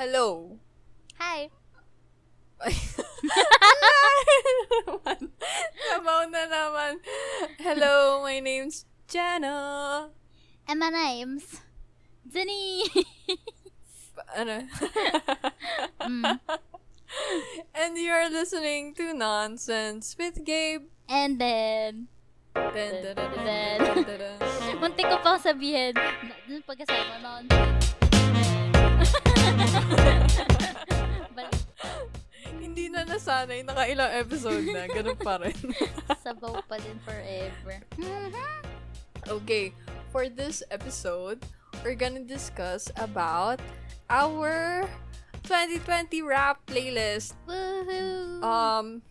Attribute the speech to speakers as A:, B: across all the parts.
A: Hello.
B: Hi.
A: Sabaw na naman. Hello, my name's Jana.
B: And my name's Zinny.
A: Ano?
B: mm.
A: And you're listening to Nonsense with Gabe.
B: And then,
A: Dun, dun, dun,
B: muntik ko pang sabihin, na- dun pagkasama nun.
A: Hindi na nasanay. Nakailang episode na. Ganun pa rin.
B: sabaw pa din forever.
A: okay. For this episode, we're gonna discuss about our 2020 rap playlist.
B: Woohoo!
A: Um,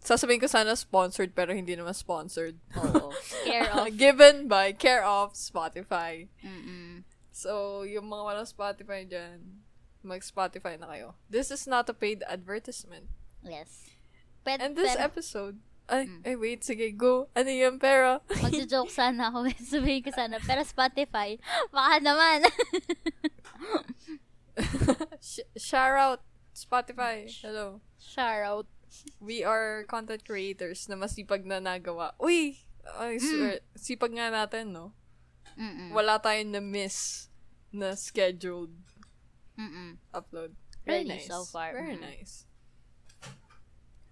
A: sasabihin ko sana sponsored pero hindi naman sponsored.
B: Oo. Care of.
A: Given by Care of Spotify.
B: Mm-mm.
A: So, yung mga walang Spotify dyan, mag-Spotify na kayo. This is not a paid advertisement.
B: Yes. Pwede,
A: And this
B: pero,
A: episode, ay,
B: Mm.
A: ay, wait, sige, go. Ano yan, pero,
B: magjo-joke sana ako. Sabihin ko sana. Pero Spotify, baka naman.
A: sh- shout out, Spotify. Hello.
B: Shout out.
A: We are content creators na masipag na nagawa. Uy! I swear, sipag nga natin, no?
B: Mm-mm.
A: Wala tayong na-miss na scheduled
B: Mm-mm.
A: upload. Very
B: Really,
A: nice.
B: so far.
A: Very
B: Mhm.
A: nice.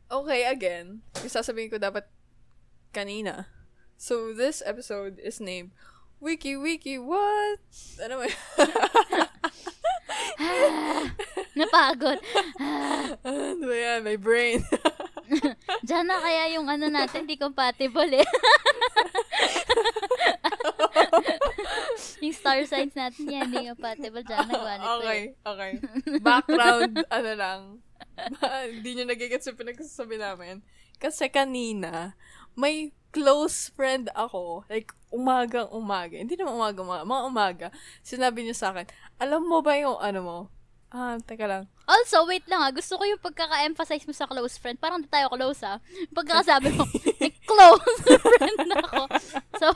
A: Okay, again, yung sasabihin ko dapat kanina. So, this episode is named Wiki Wiki What? Ano ba?
B: Napagod.
A: ano ba yan? My brain.
B: Diyan na kaya yung ano natin, di compatible eh. Yung star signs natin yan, di compatible. Diyan na gawa nito
A: okay,
B: eh.
A: okay. Background, ano lang. Hindi nyo nagigets yung pinagsasabi namin. Kasi kanina, may close friend ako, like, umagang umaga. Hindi naman umaga, umaga, mga umaga. Sinabi niya sa akin, alam mo ba yung ano mo? Ah, teka lang.
B: Also, wait lang ah. Gusto ko yung pagkaka-emphasize mo sa close friend. Parang di tayo close ah. Pagkakasabi mo, may close friend ako. So,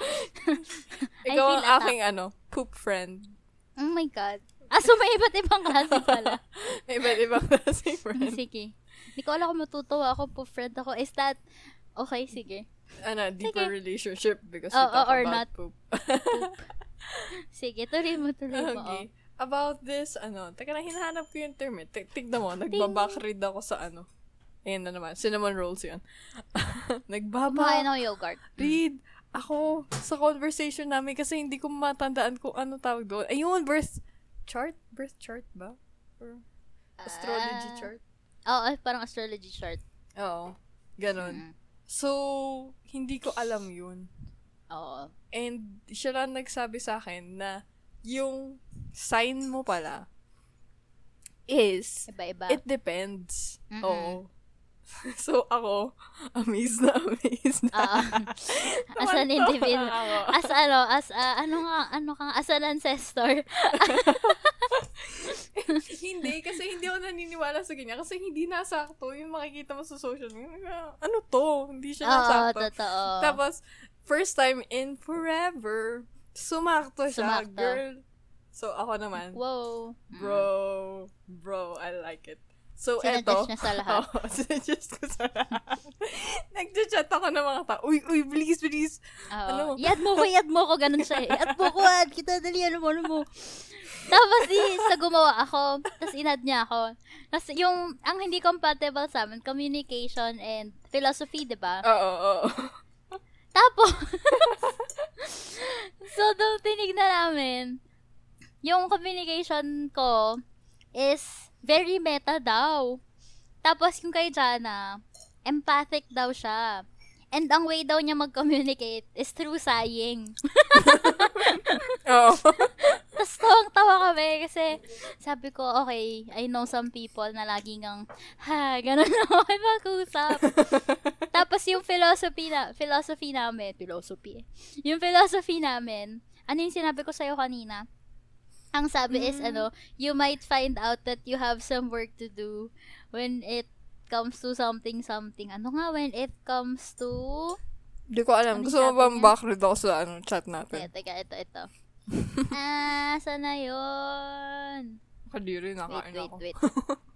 B: I
A: Ikaw
B: feel
A: ang
B: attacked.
A: aking, ano, poop friend.
B: Oh my God. Ah, so may iba't ibang klase pala.
A: May iba't ibang klaseng friend.
B: sige. Hindi ko alam kung matutuwa ako po friend ako. Is that, okay, sige.
A: Ano, deeper
B: Sige.
A: relationship because
B: Oh,
A: we talk
B: oh, or
A: about
B: not.
A: poop.
B: Sige, tuloy mo, tuloy mo.
A: okay.
B: oh.
A: About this, ano, teka lang, hinahanap ko yung term eh. Tignan mo, nagbabackread ako sa ano. Ayan na naman, cinnamon rolls.
B: Kumakain
A: Nagbaba,
B: ng yogurt.
A: read ako sa conversation namin kasi hindi ko matandaan kung ano tawag doon. Ayun, birth chart? Birth chart ba? Or astrology
B: Ah.
A: chart?
B: Oo, parang astrology chart.
A: Oo. Ganon.
B: Mm.
A: So, hindi ko alam yun.
B: Oo.
A: And siya lang nagsabi sa akin na yung sign mo pala is,
B: Iba-iba.
A: it depends.
B: Mm-mm.
A: Oo. so, ako, amazed na amazed na.
B: Oo. as an individual. As ano, as ah, ano nga, ano ka, as an ancestor.
A: hindi, kasi hindi ako naniniwala sa ganyan. Kasi hindi nasakto yung makikita mo sa social media. Ano to? Hindi siya
B: Oo,
A: nasakto.
B: totoo.
A: Tapos, first time in forever, sumakto siya,
B: Sumakto.
A: girl. So, ako naman,
B: Wow.
A: Bro, bro, I like it. So, eto.
B: niya sa lahat.
A: Oo, sinadjust ko sa lahat. Nag-chat ako ng mga tao. Uy, uy, please, please.
B: Oo.
A: Ano?
B: Iad mo ko, iad mo ko, ganun siya. eh. Iad mo ko, ad, kita dali, ano mo, ano mo. Tapos, di, sa gumawa ako, tapos inad niya ako. Tapos, yung, ang hindi compatible sa amin, communication and philosophy, di ba?
A: Oo, oo.
B: Tapos, so, doon tinignan namin, yung communication ko is very meta daw. Tapos, yung kay Jana, empathic daw siya. And ang way daw niya mag-communicate is through sighing.
A: Oo.
B: Tapos tawang-tawa kami kasi sabi ko, okay, I know some people na laging ang, ha, ganun na ako mag-usap. Tapos yung philosophy na, philosophy namin, philosophy, yung philosophy namin, ano yung sinabi ko sa'yo kanina? Ang sabi is,
A: Mm.
B: ano, you might find out that you have some work to do when it comes to something something. Ano nga when it comes to...
A: Hindi ko alam.
B: Ano
A: Gusto mo ba backread ako sa ano, chat natin?
B: teka, ito, ito. ah, sana yun?
A: Kadiri,
B: Wait,
A: nakain
B: wait,
A: ako.
B: wait.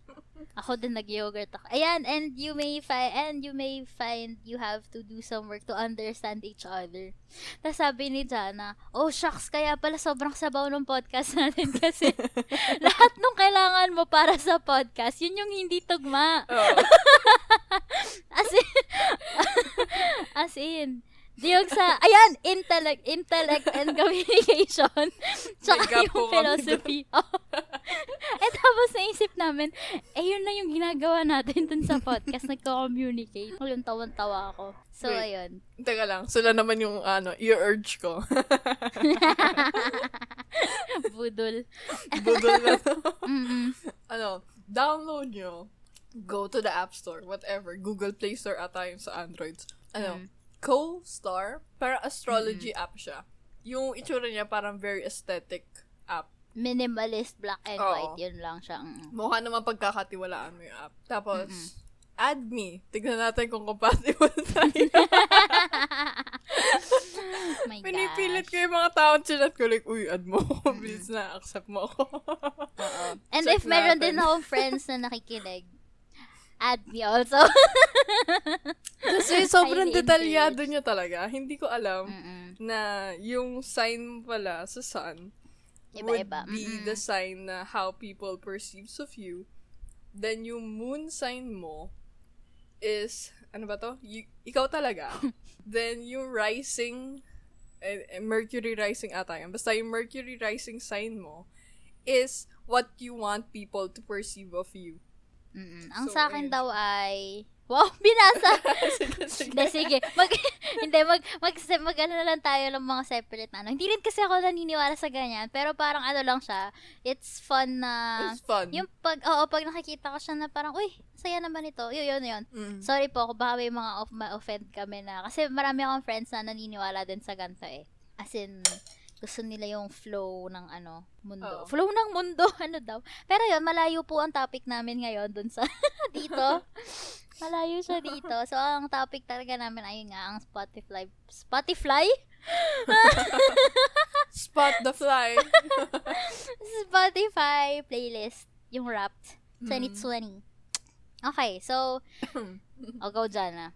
B: Ako din nag-yogurt ako. Ayan, and you may find, and you may find you have to do some work to understand each other. Tapos sabi ni Jana, oh shucks, kaya pala sobrang sabaw ng podcast natin kasi lahat nung kailangan mo para sa podcast, yun yung hindi tugma.
A: Oo.
B: As in, as in, yung sa, ayan, intellect, intellect and communication. Tsaka yung philosophy. Oh. eh tapos naisip namin, eh yun na yung ginagawa natin dun sa podcast, nagko-communicate. Yung tawan-tawa ako. So,
A: Wait.
B: ayun.
A: Teka lang, sila naman yung ano, i-urge ko.
B: Budol.
A: Budol na.
B: Mm-mm.
A: ano, download nyo. Go to the App Store, whatever. Google Play Store ata yung sa Androids. Ano,
B: Mm.
A: Co-Star, para astrology app siya. Yung itsura niya parang very aesthetic app.
B: Minimalist, black and
A: Oo.
B: white. Yun lang siya. Mm.
A: Mukha naman pagkakatiwalaan mo yung app. Tapos, add me. Tignan natin kung compatible tayo.
B: My
A: Pinipilit
B: gosh.
A: ko yung mga tao chinat ko. Like, uy, add mo ako. Bilis na, accept mo ako.
B: Oo. And
A: Check
B: if meron
A: natin.
B: din akong friends na nakikinig, add me also.
A: Kasi sobrang detalyado niya talaga. Hindi ko alam
B: Mm-mm.
A: na yung sign pala sa sun would
B: Iba-iba.
A: be
B: Mm-mm.
A: the sign na how people perceives of you. Then yung moon sign mo is, ano ba to? Y- ikaw talaga. Then yung rising, eh, eh, Mercury rising ata yan. Basta yung Mercury rising sign mo is what you want people to perceive of you.
B: Mm-mm. Ang
A: So,
B: sa akin
A: ayun.
B: daw ay... Wow, binasa!
A: sige, sige.
B: Mag, hindi, mag, mag, mag, ano na lang tayo ng mga separate na ano. Hindi rin kasi ako naniniwala sa ganyan. Pero parang ano lang siya. It's fun na...
A: It's fun.
B: Yung pag, oo, pag nakikita ko siya na parang, uy, saya naman ito. Yun, yun, yun.
A: Mm.
B: Sorry po, baka may mga off, ma-offend kami na. Kasi marami akong friends na naniniwala din sa ganito eh. As in, gusto nila yung flow ng ano, mundo.
A: Oo.
B: Flow ng mundo, ano daw. Pero yun, malayo po ang topic namin ngayon dun sa dito. Malayo siya dito. So, ang topic talaga namin ay nga ang Spotify. Spotify?
A: Spot the fly.
B: Spotify playlist. Yung Wrapped.
A: Mm.
B: 2020. Okay, so, I'll go dyan na.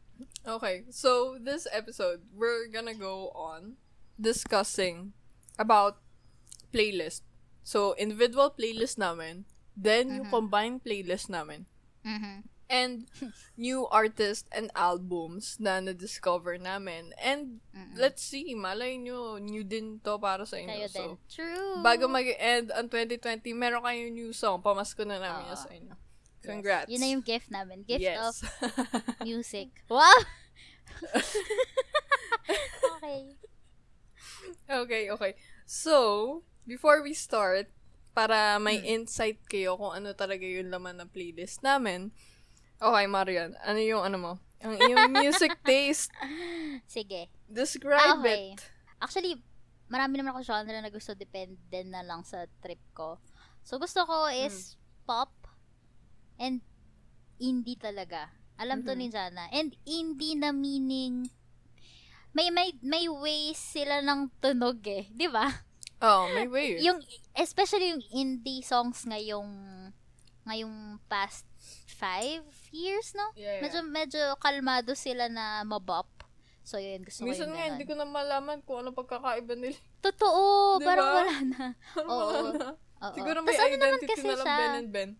A: Okay, so this episode, we're gonna go on discussing about playlist. So, individual playlist namin, then yung combined playlist namin,
B: Mhm.
A: and new artists and albums na na-discover namin. And let's see, malay nyo, new din to para sa inyo.
B: Kayo din.
A: So,
B: True.
A: bago mag-end ang 2020, meron kayong new song, pamasko na namin
B: Oo.
A: sa inyo. Congrats.
B: Yun na yung gift namin. Gift
A: yes.
B: of music. Wow! okay.
A: Okay, okay. So, before we start, para may
B: Hmm.
A: insight kayo kung ano talaga yung laman ng playlist namin, okay, Marian, ano yung ano mo? Ang iyong music taste.
B: Sige.
A: Describe
B: Okay.
A: it.
B: Actually, marami naman ako genre na gusto. Depende na lang sa trip ko. So, gusto ko is pop and indie talaga. Alam to
A: Mhm.
B: ni Jana. And indie na meaning may may may ways sila ng tunog eh, 'di ba?
A: Oh, may way.
B: Yung especially yung indie songs ngayong ngayong past five years, no?
A: Yeah, yeah.
B: Medyo medyo kalmado sila na mabop. So yun, gusto ko
A: Minsan
B: yung
A: nga,
B: ganun.
A: hindi ko na malaman kung ano pagkakaiba nila.
B: Totoo,
A: Di
B: parang wala na. Oo.
A: Wala na.
B: Oo.
A: Siguro may
B: Tas ano naman
A: identity
B: kasi
A: na lang
B: siya?
A: Ben and Ben.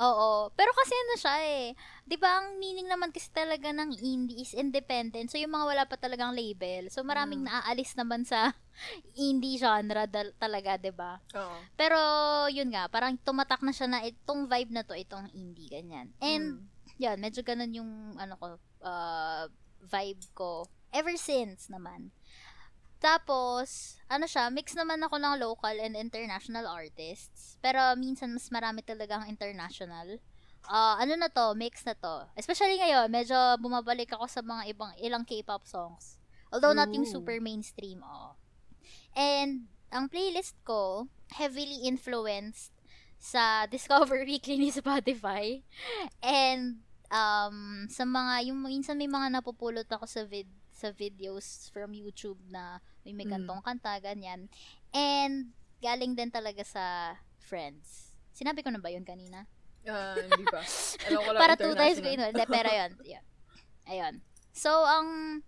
B: Oo. Pero kasi ano siya eh. 'Di ba ang meaning naman kasi talaga ng indie is independent. So yung mga wala pa talagang label. So maraming
A: Mm.
B: naaalis naman sa indie genre dal- talaga, 'di ba?
A: Oo.
B: Pero yun nga, parang tumatak na siya na itong vibe na to, itong indie ganyan. And
A: Mm.
B: yan, medyo ganun yung ano ko, uh, vibe ko ever since naman. Tapos, ano siya, mix naman ako ng local and international artists. Pero minsan mas marami talagang international. Ah, ano na to, mix na to. Especially ngayon, medyo bumabalik ako sa mga ibang ilang K-pop songs. Although not yung
A: Ooh.
B: super mainstream, oh. And ang playlist ko heavily influenced sa Discover Weekly ni Spotify. And um sa mga yung minsan may mga napupulot ako sa vid sa videos from YouTube na may may
A: Mm.
B: kantong kanta ganyan. And galing din talaga sa friends. Sinabi ko na ba yun kanina?
A: Ah, hindi pa. Alam ko lang
B: Para two times ko yun. Hindi, pero yun. yun. Ayun. So, ang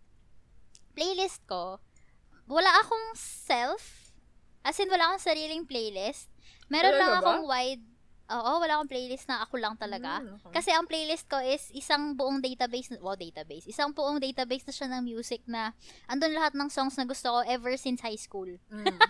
B: playlist ko, wala akong self. As in, wala akong sariling playlist. Meron
A: Talaga
B: lang
A: ba?
B: akong wide, oo, wala akong playlist na ako lang talaga.
A: Hmm, okay.
B: Kasi ang playlist ko is isang buong database, wow, database, isang buong database na siya ng music na andun lahat ng songs na gusto ko ever since high school.
A: Mm.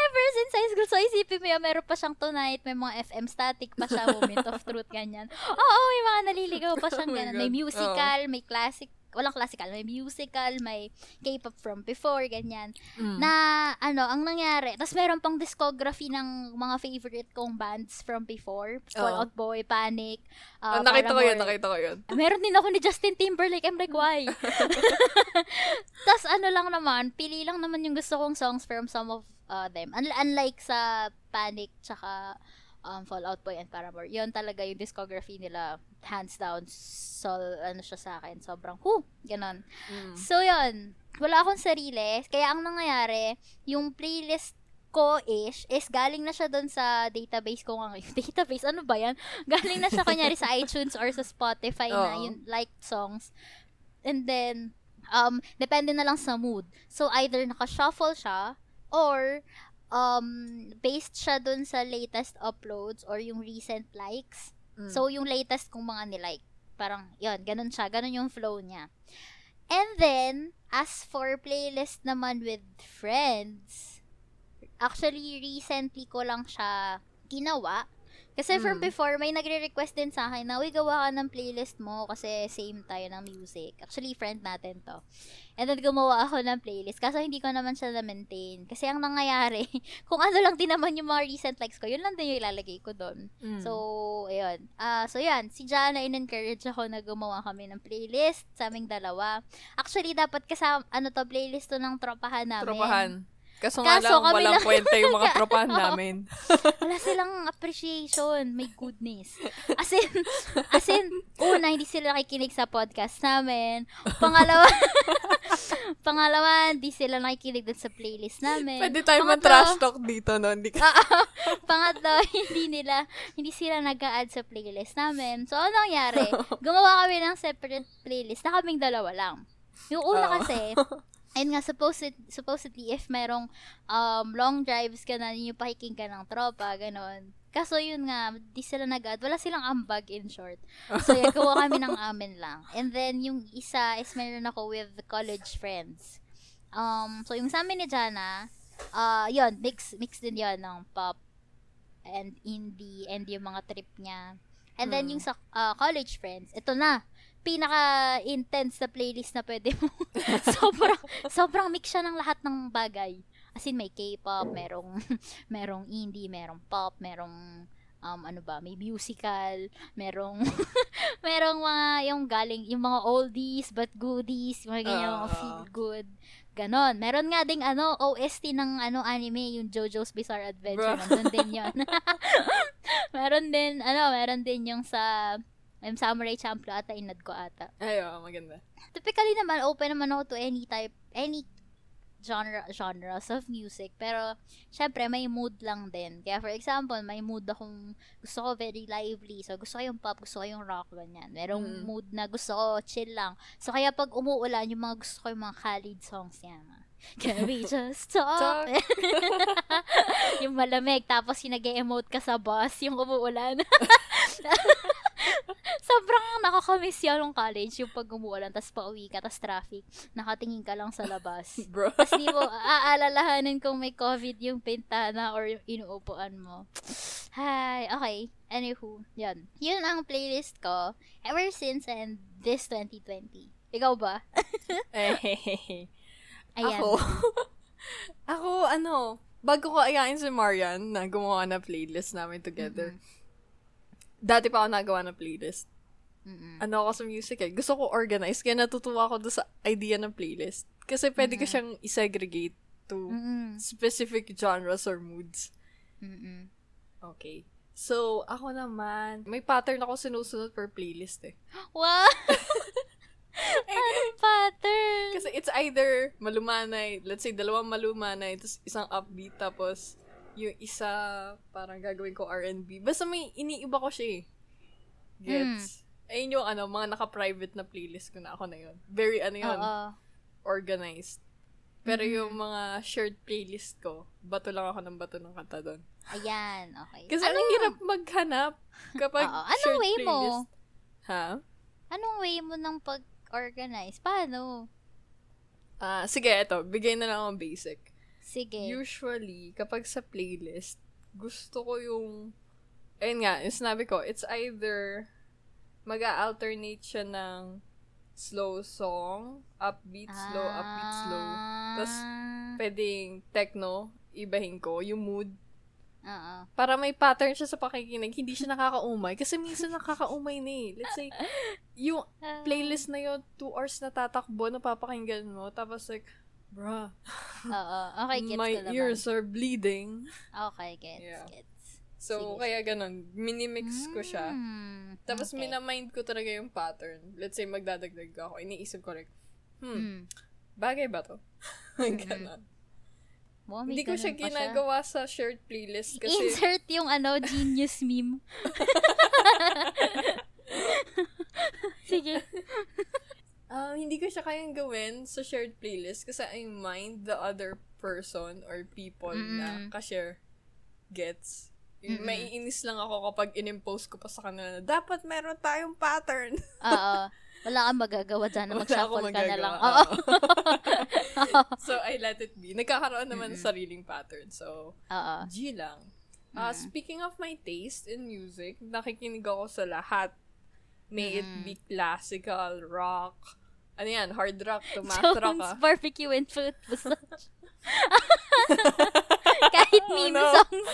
B: Ever since high school. So, isipin mo yun, meron pa siyang Tonight, may mga FM static pa siya, Moment of Truth, ganyan. Oo, may mga naliligaw pa siyang
A: Oh
B: ganyan. May musical, may classic, walang classical, may musical, may K-pop from before, ganyan.
A: Mm.
B: Na, ano, ang nangyari, tapos meron pang discography ng mga favorite kong bands from before. Fall
A: Oo.
B: Out Boy, Panic,
A: Ah,
B: uh,
A: nakita ko yun, nakita ko yun.
B: Meron din ako ni Justin Timberlake. I'm like, why? Tapos ano lang naman, pili lang naman yung gusto kong songs from some of uh, them. Un- unlike sa Panic, tsaka um, Fall Out Boy and Paramore. Yun talaga yung discography nila. Hands down, so, ano siya sa akin. Sobrang, whoo, ganon.
A: Mm.
B: So, yun. Wala akong sarili. Kaya ang nangyayari, yung playlist ko ish is galing na siya doon sa database ko nga ngayon. Database, ano ba yan? Galing na siya kunyari sa iTunes or sa Spotify na
A: Oo.
B: yung liked songs. And then, um, depende na lang sa mood. So, either naka-shuffle siya or um, based siya doon sa latest uploads or yung recent likes.
A: Mm.
B: So, yung latest kong mga nilike. Parang, yun, ganun siya. Ganun yung flow niya. And then, as for playlist naman with friends, actually, recently ko lang siya ginawa. Kasi from
A: Mm.
B: before, may nagre-request din sa akin na, uy, gawa ka ng playlist mo kasi same tayo ng music. Actually, friend natin to. And then, gumawa ako ng playlist. Kaso, hindi ko naman siya na-maintain. Kasi, ang nangyayari, kung ano lang din naman yung mga recent likes ko, yun lang din yung ilalagay ko doon.
A: Mm.
B: So, ayun. Ah, so yan, si Jana in-encourage ako na gumawa kami ng playlist sa aming dalawa. Actually, dapat kasama ano to playlist to ng tropahan namin.
A: tropahan. Kaso nga
B: Kaso
A: lang,
B: kami
A: walang
B: lang-
A: kwenta yung mga tropahan namin.
B: Wala silang appreciation. My goodness. As in, as in, una, hindi sila nakikinig sa podcast namin. Pangalawa, pangalawa, hindi sila nakikinig dun sa playlist namin.
A: Pwede tayo
B: Pangatlo-
A: man-trash talk dito, no? Hindi ka...
B: Pangatlo, hindi nila, hindi sila nag-add sa playlist namin. So, ano nangyari? Gumawa kami ng separate playlist na kaming dalawa lang. Yung una kasi, ayun nga, supposed, supposedly, if merong um, long drives ka na, yung pahiking ka ng tropa, ganon. Kaso yun nga, di sila nag-add. Wala silang ambag in short. So, yan, kuha kami ng amin lang. And then, yung isa is meron ako with college friends. Um, so, yung sa amin ni Jana, ah yun, mix, mix din yun ng pop and indie and yung mga trip niya. And then,
A: Mm.
B: yung sa ah, college friends, ito na, pinaka-intense na playlist na pwede mo. sobrang, sobrang mix siya ng lahat ng bagay. As in, may K-pop, merong, merong indie, merong pop, merong, um, ano ba, may musical, merong, merong mga, yung galing, yung mga oldies, but goodies, yung mga ganyan, mga
A: Ah.
B: feel good. Ganon. Meron nga ding, ano, OST ng, ano, anime, yung JoJo's Bizarre Adventure.
A: Bro.
B: Nandun din yun. meron din, ano, meron din yung sa, yung Samurai Champloo ata, inad ko ata.
A: Ay, maganda.
B: Typically naman, open naman ako to any type, any genre, genres of music. Pero, syempre, may mood lang din. Kaya, for example, may mood akong gusto ko very lively. So, gusto ko yung pop, gusto ko yung rock, ganyan. Merong
A: Mm.
B: mood na gusto ko chill lang. So, kaya pag umuulan, yung mga gusto ko yung mga Khalid songs yan. Can we just talk?
A: Talk.
B: yung malamig, tapos yung nag-emote ka sa bus, yung umuulan. Sobrang nakakamiss yan nung college, yung pag umuulan, tapos pauwi ka, tapos traffic, nakatingin ka lang sa labas.
A: Bro.
B: Tapos di mo aalalahanin kung may COVID yung pintana or yung inuupuan mo. Hi, okay. Anywho, yun. Yun ang playlist ko ever since and this 2020. Ikaw ba?
A: Eh,
B: Ayan.
A: Ako, ako, ano, bago ko ayain si Marian na gumawa na playlist namin together, dati pa ako nagawa ng playlist.
B: Mm-mm.
A: Ano ako sa music eh. Gusto ko organize, kaya natutuwa ako doon sa idea ng playlist. Kasi pwede ko siyang isegregate to
B: Mm-mm.
A: specific genres or moods.
B: Mm-mm.
A: Okay. So, ako naman, may pattern ako sinusunod per playlist eh.
B: Wow! Anong pattern?
A: Kasi it's either malumanay, let's say dalawang malumanay, tapos isang upbeat, tapos Yung isa, parang gagawin ko R&B. Basta may iniiba ko siya eh. Gets? Ayun yung ano, mga naka-private na playlist ko na ako na yun. Very ano yun,
B: Oo.
A: organized. Pero
B: Mhm.
A: yung mga shared playlist ko, bato lang ako ng bato ng kanta doon.
B: Ayan, okay.
A: Kasi
B: Ano-
A: ang hirap maghanap kapag
B: Oo. Anong
A: shared
B: way mo?
A: playlist. Ha?
B: Anong way mo ng pag-organize? Paano?
A: Ah, sige, eto. Bigay na lang akong basic.
B: Sige.
A: Usually, kapag sa playlist, gusto ko yung, ayun nga, yung sinabi ko, it's either mag-alternate siya ng slow song, upbeat, slow, upbeat, slow. Tas,
B: Ah.
A: Pwedeng techno, ibahin ko, yung mood.
B: Oo.
A: Para may pattern siya sa pakikinig, hindi siya nakakaumay. Kasi minsan nakakaumay na eh. Let's say, yung
B: Ah.
A: playlist na yun, two hours na tatakbo, napapakinggan mo, tapos like, bruh,
B: Oo. Okay, gets
A: my
B: ko naman.
A: ears are bleeding.
B: Okay, gets,
A: Yeah.
B: gets.
A: So,
B: Sige,
A: kaya ganun, minimix ko siya.
B: Hmm,
A: Tapos,
B: okay.
A: minamind ko talaga yung pattern. Let's say, magdadagdag ako. Iniisip ko like, hmm,
B: Hmm.
A: bagay ba to? ganun.
B: Wow, may
A: Hindi ko siya
B: ganun
A: ginagawa sa shared playlist kasi,
B: Insert yung ano, genius meme. Sige.
A: Ah, hindi ko siya kayang gawin sa shared playlist kasi I mind the other person or people na
B: Mm-mm.
A: ka-share gets.
B: Mm-mm.
A: Maiinis lang ako kapag inimpose ko pa sa kanila na dapat meron tayong pattern.
B: Oo. Wala kang magagawa dyan.
A: Wala
B: Mag-shuffle ka na lang. Oo.
A: so, I let it be. Nagkakaroon naman ng
B: Mm-mm.
A: sariling pattern. So,
B: Oo.
A: G lang. Uh,
B: Mm.
A: Speaking of my taste in music, nakikinig ako sa lahat. May it
B: Mm.
A: be classical, rock, ano yan, hard rock to math rock
B: Jones
A: ah.
B: barbecue and food massage. Kahit
A: Oh,
B: meme
A: no.
B: songs.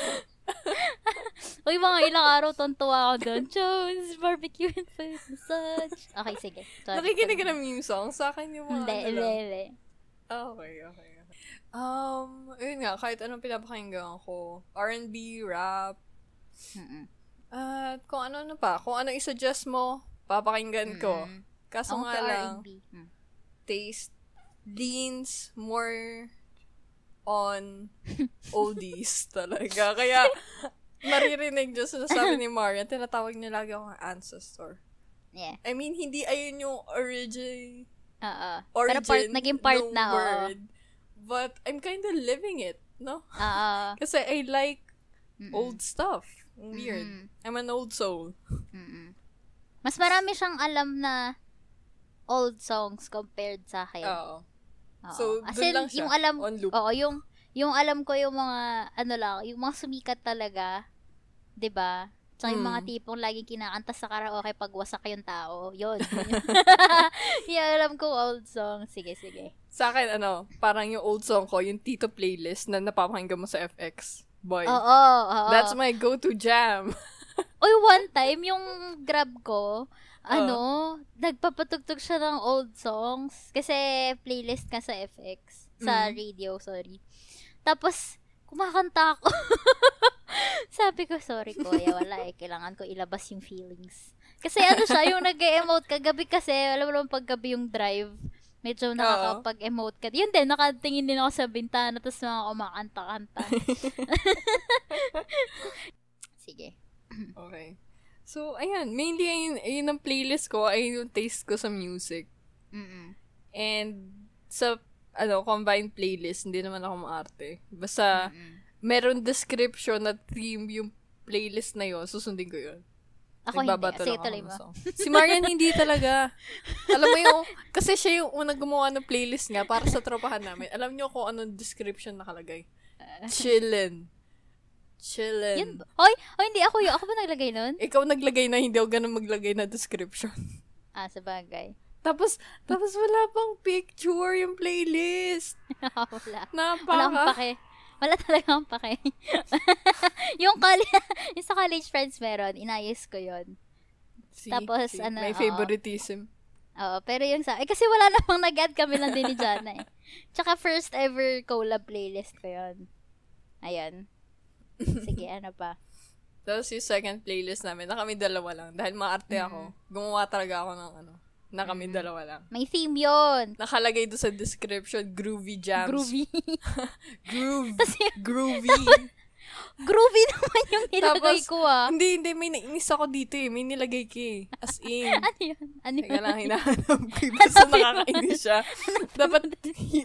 B: Uy, mga ilang araw tontuwa ako doon. Jones barbecue and food massage. Okay, sige. Sorry.
A: Nakikinig ka ng meme song? Sa akin yung mga
B: Hindi,
A: ano
B: hindi, hindi.
A: Ah, okay, okay. Um, yun nga, kahit anong pinapakinggan ko, R&B, rap, at kung ano-ano pa. Kung ano i-suggest mo, papakinggan ko.
B: Mm-mm.
A: Kaso nga lang,
B: R&B. Mm.
A: taste leans more on oldies talaga. Kaya, naririnig dyan sinasabi ni Marian, tinatawag niya lagi akong ancestor.
B: Yeah.
A: I mean, hindi ayun yung origin,
B: Oo. Pero
A: origin
B: part, naging part na, oo.
A: word. But, I'm kinda living it, no?
B: Oo.
A: Kasi I like
B: Mm-mm.
A: old stuff. Weird.
B: Mm-mm.
A: I'm an old soul.
B: Mm-mm. Mas marami siyang alam na old songs compared sa akin.
A: Oo.
B: Oo.
A: So,
B: As in,
A: lang siya,
B: yung alam,
A: on loop.
B: oo, yung, yung alam ko yung mga, ano lang, yung mga sumikat talaga, 'di ba Tsaka yung mga
A: Mm.
B: tipong laging kinakanta sa karaoke pag wasak yung tao. Yun. yung alam ko old song. Sige, sige.
A: Sa akin, ano, parang yung old song ko, yung Tito playlist na napapakinggan mo sa FX. Boy.
B: Oo, oo.
A: That's my go-to jam.
B: Uy, one time, yung grab ko, ano, nagpapatugtog siya ng old songs. Kasi playlist ka sa FX. Sa
A: Mm.
B: radio, sorry. Tapos, kumakanta ako. Sabi ko, sorry kuya, wala eh. Kailangan ko ilabas yung feelings. Kasi ano siya, yung nag-emote kagabi kasi, alam mo naman paggabi yung drive, medyo nakakapag-emote ka. Yun din, nakatingin din ako sa bintana, tapos mga kumakanta-kanta. Sige.
A: Okay. So, ayan. Mainly, ayun, ayun ang playlist ko. Ayun yung taste ko sa music.
B: Mm-mm.
A: And, sa, ano, combined playlist, hindi naman ako maarte. Basta,
B: Mm-mm.
A: meron description na theme yung playlist na yun. Susundin ko yun.
B: Ako hindi.
A: Nagbabato
B: Sige,
A: lang ako
B: tuloy mo.
A: song. Si Marian hindi talaga. Alam mo yung, kasi siya yung unang gumawa ng playlist nga para sa tropahan namin. Alam niyo kung anong description nakalagay? Chillin. Chillin.
B: Yun ba? Hoy, hoy, hindi ako yun. Ako ba naglagay nun?
A: Ikaw naglagay na, hindi ako ganun maglagay na description.
B: Ah, sa bagay.
A: tapos, tapos wala pang picture yung playlist.
B: Wala.
A: Napaka.
B: Wala akong pake. Wala talaga akong pake. yung, college, yung sa college friends meron, inayos ko yon
A: See,
B: tapos,
A: see,
B: ano,
A: May
B: oo.
A: favoritism.
B: Oo, pero yung sa... Eh, kasi wala namang nag-add kami lang din ni Jana eh. Tsaka first ever collab playlist ko yon Ayan. Sige, ano pa?
A: Tapos yung second playlist namin, na kami dalawa lang. Dahil maarte
B: Mm.
A: ako, gumawa talaga ako ng ano, na kami dalawa lang.
B: May theme yon
A: Nakalagay doon sa description, groovy jams.
B: Groovy. Yung-
A: groovy.
B: Groovy naman yung nilagay
A: Tapos,
B: ko ah.
A: Hindi, hindi. May nainis ako dito eh. May nilagay ka eh. As in.
B: Ano yun? Ano
A: Teka
B: yun?
A: lang, hinahanap ko. Basta nakakainis siya. Dapat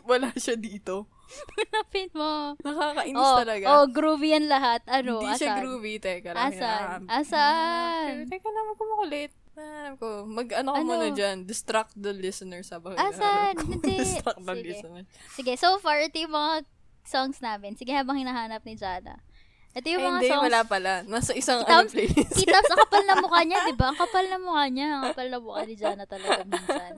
A: wala siya dito.
B: Hanapin mo.
A: Nakakainis
B: Oh,
A: talaga.
B: oh, groovy yan lahat. Ano?
A: Hindi siya
B: asan?
A: groovy. Teka lang.
B: Asan?
A: hinahanap.
B: Asan?
A: Teka lang, ako makulit. Hanap ko. Mag, ano ka
B: Ano?
A: muna dyan. Distract the listener sa bakit
B: Asan?
A: ko.
B: Hindi.
A: Distract the
B: Sige.
A: listener.
B: Sige, so far, ito yung mga songs namin. Sige, habang hinahanap ni Jana. Ito yung
A: Ay,
B: mga
A: hindi,
B: songs.
A: wala pala. Nasa isang
B: Kita-
A: ano playlist.
B: Kita, ang kapal na mukha niya, di ba? Ang kapal na mukha niya. Ang kapal na mukha ni Jana talaga minsan.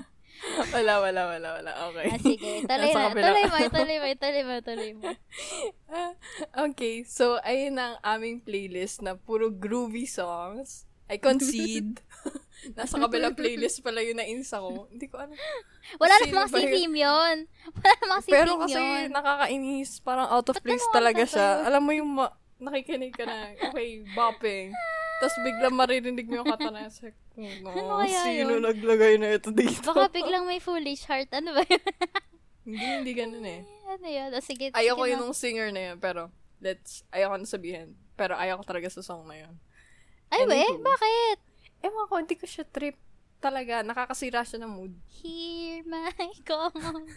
A: wala, wala, wala, wala. Okay.
B: Ah, sige. Tuloy na.
A: kabila.
B: Tuloy mo, tuloy mo, tuloy mo, tuloy mo.
A: Okay, so ayun ang aming playlist na puro groovy songs. I concede. Nasa kabilang playlist pala yun na ins ako. Hindi ko alam.
B: Wala
A: Sino
B: namang
A: ba
B: si
A: yun?
B: theme yun. Wala namang si
A: Pero kasi
B: yun.
A: nakakainis. Parang out of
B: Ba't
A: place
B: ano
A: talaga siya. Alam mo yung ma- nakikinig ka na, okay, bopping. Tapos biglang maririnig mo yung kata na sa no,
B: Ano kaya
A: sino
B: yun?
A: naglagay na ito dito?
B: Baka biglang may foolish heart. Ano ba yun?
A: hindi, hindi ganun eh.
B: ano yun? O, sige,
A: Ayoko yun nung singer na yun, pero let's, ayoko na sabihin. Pero ayoko talaga sa song na yun.
B: Ay, we?
A: Anywho.
B: Bakit?
A: Ewan ko, hindi ko siya trip. Talaga, nakakasira siya ng mood.
B: Hear my calling.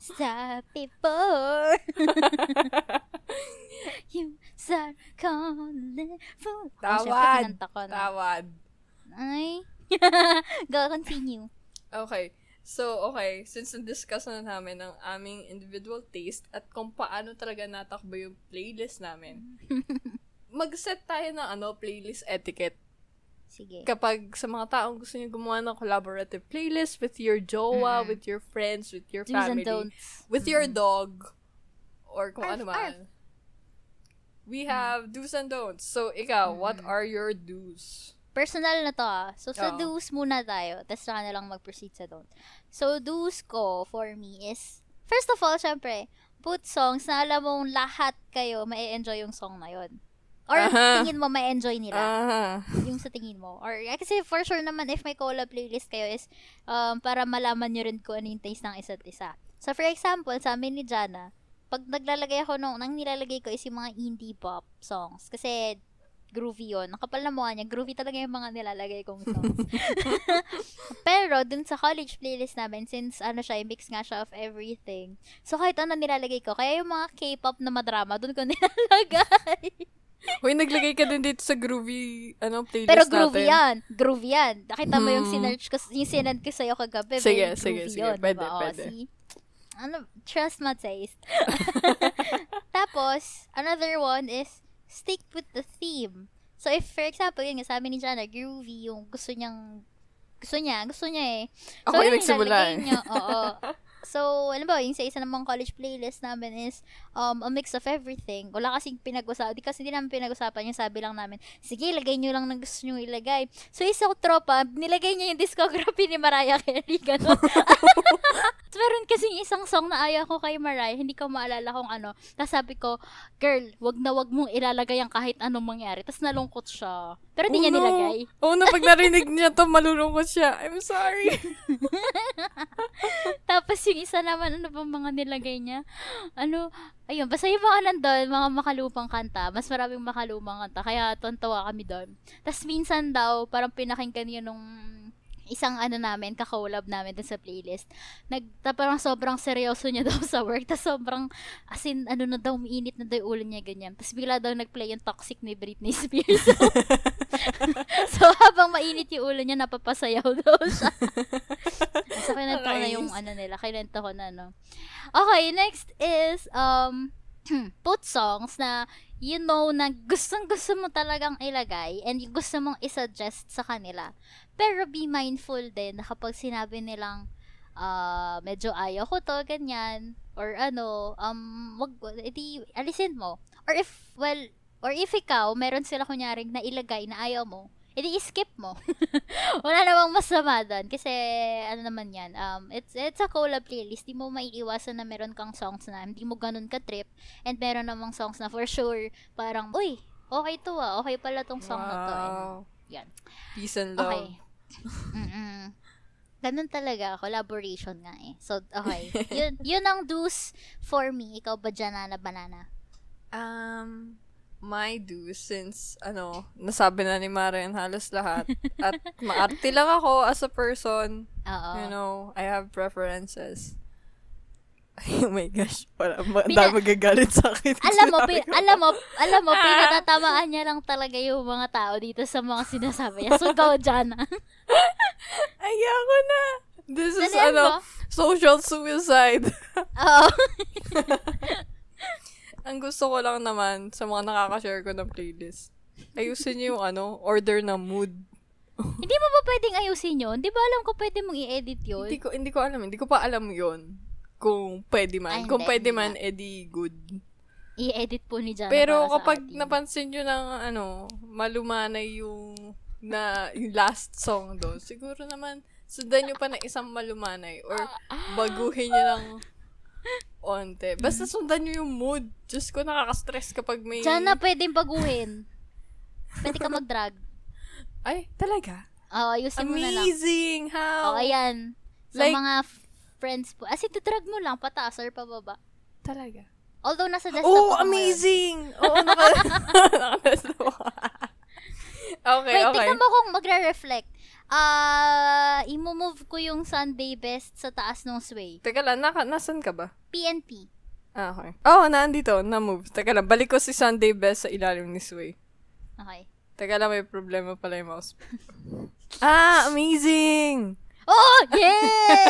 B: Stop before. you start calling for... Oh,
A: Tawad!
B: kinanta ko na.
A: Tawad.
B: Ay. Go, continue.
A: Okay. So, okay. Since na-discuss na namin ang aming individual taste at kung paano talaga natakbo yung playlist namin, mag-set tayo ng ano, playlist etiquette.
B: Sige.
A: Kapag sa mga taong gusto niyo gumawa ng collaborative playlist with your jowa,
B: Mm.
A: with your friends, with your
B: Do's
A: family, with your dog, or kung
B: Arf,
A: ano
B: arf.
A: We have do's and don'ts. So, ikaw, what
B: Mm.
A: are your do's?
B: Personal na to ah. So, sa
A: Oo.
B: do's muna tayo. Tapos saka na lang mag-proceed sa don't. So, do's ko for me is, first of all, syempre, put songs na alam mong lahat kayo may enjoy yung song na yon Or
A: Aha.
B: tingin mo may enjoy nila.
A: Ah.
B: yung sa tingin mo. Or, kasi for sure naman, if may collab playlist kayo is, um, para malaman nyo rin kung ano yung taste ng isa't isa. So, for example, sa amin ni Jana, pag naglalagay ako nung, nang nilalagay ko is yung mga indie pop songs. Kasi, groovy yun. Nakapal na mukha niya. Groovy talaga yung mga nilalagay kong songs. Pero, dun sa college playlist namin, since, ano siya, mix nga siya of everything. So, kahit ano nilalagay ko. Kaya yung mga K-pop na madrama, dun ko nilalagay.
A: Hoy, naglagay ka din dito sa groovy, ano, playlist
B: Pero groovy
A: natin.
B: yan. Groovy yan. Nakita mo yung
A: Hmm.
B: sinerch ko, yung sinend ko sa'yo kagabi.
A: Sige, sige, sige.
B: yun,
A: Pwede,
B: diba?
A: Pwede.
B: see? Ano, trust my taste. Tapos, another one is, stick with the theme. So, if, for example, yun nga, sabi ni Jana, groovy yung gusto niyang, gusto niya, gusto niya eh.
A: Ako yung
B: yun,
A: nagsimula eh.
B: Niya, oo. So, alam ba, yung sa isa namang college playlist namin is um, a mix of everything. Wala kasing pinag-usapan. Di kasi hindi namin pinag-usapan yung sabi lang namin, sige, ilagay nyo lang ng gusto nyo ilagay. So, isang tropa, nilagay niya yung discography ni Mariah Carey. Tapos meron kasing isang song na ayaw ko kay Mariah, hindi ko maalala kung ano. Tapos sabi ko, girl, wag na wag mong ilalagay ang kahit anong mangyari. Tapos nalungkot siya. Pero di
A: Oh,
B: niya
A: no.
B: nilagay.
A: Oo na, pag narinig niya to, malulungkot siya. I'm sorry.
B: Tapos yung isa naman, ano bang mga nilagay niya? Ano, ayun, basta yung mga nandun, mga makalupang kanta, mas maraming makalumang kanta, kaya tontawa kami doon. Tapos minsan daw, parang pinakinggan yun nung isang ano namin, kakaulab namin dun sa playlist. Nag, ta, parang sobrang seryoso niya daw sa work. Tapos sobrang, as in, ano na daw, umiinit na daw yung ulo niya, ganyan. Tapos bigla daw nag-play yung toxic ni Britney Spears. so, habang mainit yung ulo niya, napapasayaw daw siya. so, kinento ko na yung ano nila. Kinento ko na, no. Okay, next is, um, put songs na you know na gustong gusto mo talagang ilagay and gusto mong isuggest sa kanila. Pero be mindful din na kapag sinabi nilang ah medyo ayaw ko to, ganyan, or ano, um, wag, edi, alisin mo. Or if, well, or if ikaw, meron sila kunyaring na ilagay na ayaw mo, edi skip mo. Wala namang masama doon. Kasi, ano naman yan, um, it's, it's a collab playlist. Di mo maiiwasan na meron kang songs na hindi mo ganun ka-trip. And meron namang songs na for sure, parang, uy, okay to ah. Okay pala tong song na to. And,
A: Wow.
B: yan.
A: Peace and love.
B: Okay. Mm-mm. Ganun talaga, collaboration nga eh. So, okay. yun, yun ang do's for me. Ikaw ba dyan, Nana Banana?
A: Um, my do since, ano, nasabi na ni Marian halos lahat. At maarte lang ako as a person.
B: Oo.
A: You know, I have preferences. oh my gosh, wala, ma-
B: Pina-
A: dami magagalit sa akin.
B: alam mo, pin- alam mo, alam mo, pinatatamaan niya lang talaga yung mga tao dito sa mga sinasabi niya. So, go, Jana.
A: Ayoko na. This is,
B: Dalihan
A: ano,
B: mo.
A: social suicide.
B: Oo.
A: Ang gusto ko lang naman sa mga nakaka-share ko ng playlist, ayusin niyo yung ano, order na mood.
B: Hindi mo ba pwedeng ayusin yun? Di ba alam ko pwede mong i-edit yun?
A: Hindi ko hindi ko alam, hindi ko pa alam 'yon. Kung pwede man.
B: Ay,
A: kung
B: hindi,
A: pwede
B: hindi
A: man, edi good.
B: I-edit po ni Jana
A: Pero kapag
B: atin.
A: napansin nyo ng ano, malumanay yung na yung last song doon, siguro naman sundan nyo pa ng isang malumanay or baguhin nyo ng onte. Basta sundan nyo yung mood. Diyos ko, nakaka-stress kapag may...
B: Jana, pwedeng baguhin. Pwede ka mag-drag.
A: Ay, talaga?
B: Oo, ayusin mo na lang.
A: Amazing! How?
B: Oo, ayan. Sa
A: Like-
B: mga f- friends po. As in, drag mo lang, pataas or pababa.
A: Talaga?
B: Although, nasa desktop
A: Oh,
B: ako
A: amazing! Oo, naka... naka-desktop okay,
B: Wait,
A: okay.
B: tignan mo kung magre-reflect. Ah, i-move ko yung Sunday best sa taas ng sway.
A: Teka lang, naka, nasan ka ba?
B: PNP.
A: Ah, okay. Oh, naandito. Na-move. Teka lang, balik ko si Sunday Best sa ilalim ni Sway.
B: Okay.
A: Teka lang, may problema pala yung mouse. ah, amazing!
B: Oh, yeah!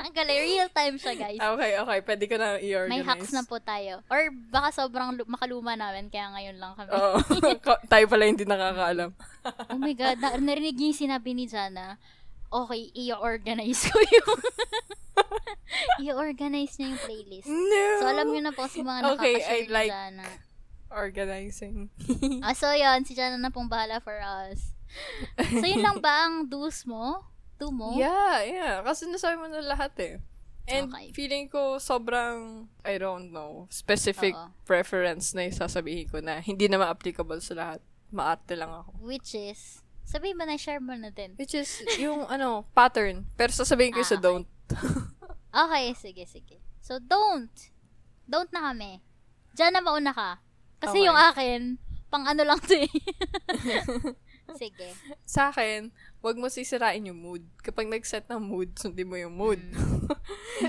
B: Ang galing. Real time siya, guys.
A: Okay, okay. Pwede ko na i-organize.
B: May hacks na po tayo. Or baka sobrang lu- makaluma namin, kaya ngayon lang kami.
A: Oo. Ko- tayo pala hindi nakakaalam.
B: oh my God, na- narinig niyo yung sinabi ni Jana. Okay, i-organize ko yung... i-organize niya yung playlist.
A: No!
B: So, alam niyo na po sa mga
A: Okay,
B: nakaka-share ni
A: like-
B: Jana.
A: Organizing.
B: Ah, so yun, si Jana na pong bahala for us. So, yun lang ba ang do's mo? Do mo?
A: yeah, yeah. Kasi nasabi mo na lahat eh. And
B: Okay.
A: feeling ko sobrang, I don't know, specific
B: Oo.
A: preference na yung sasabihin ko na hindi naman applicable sa lahat. Maarte lang ako.
B: Which is, sabihin mo na, share mo na din.
A: Which is, yung ano, pattern. Pero sasabihin ko
B: Ah,
A: sa
B: okay.
A: don't.
B: Okay, sige, sige. So, don't. Don't na kami. Diyan na mauna ka. Kasi
A: Okay.
B: yung akin, pang ano lang to eh. sige.
A: Sa akin, wag mo sisirain yung mood. Kapag nag-set ng mood, sundin mo yung mood.
B: Mm.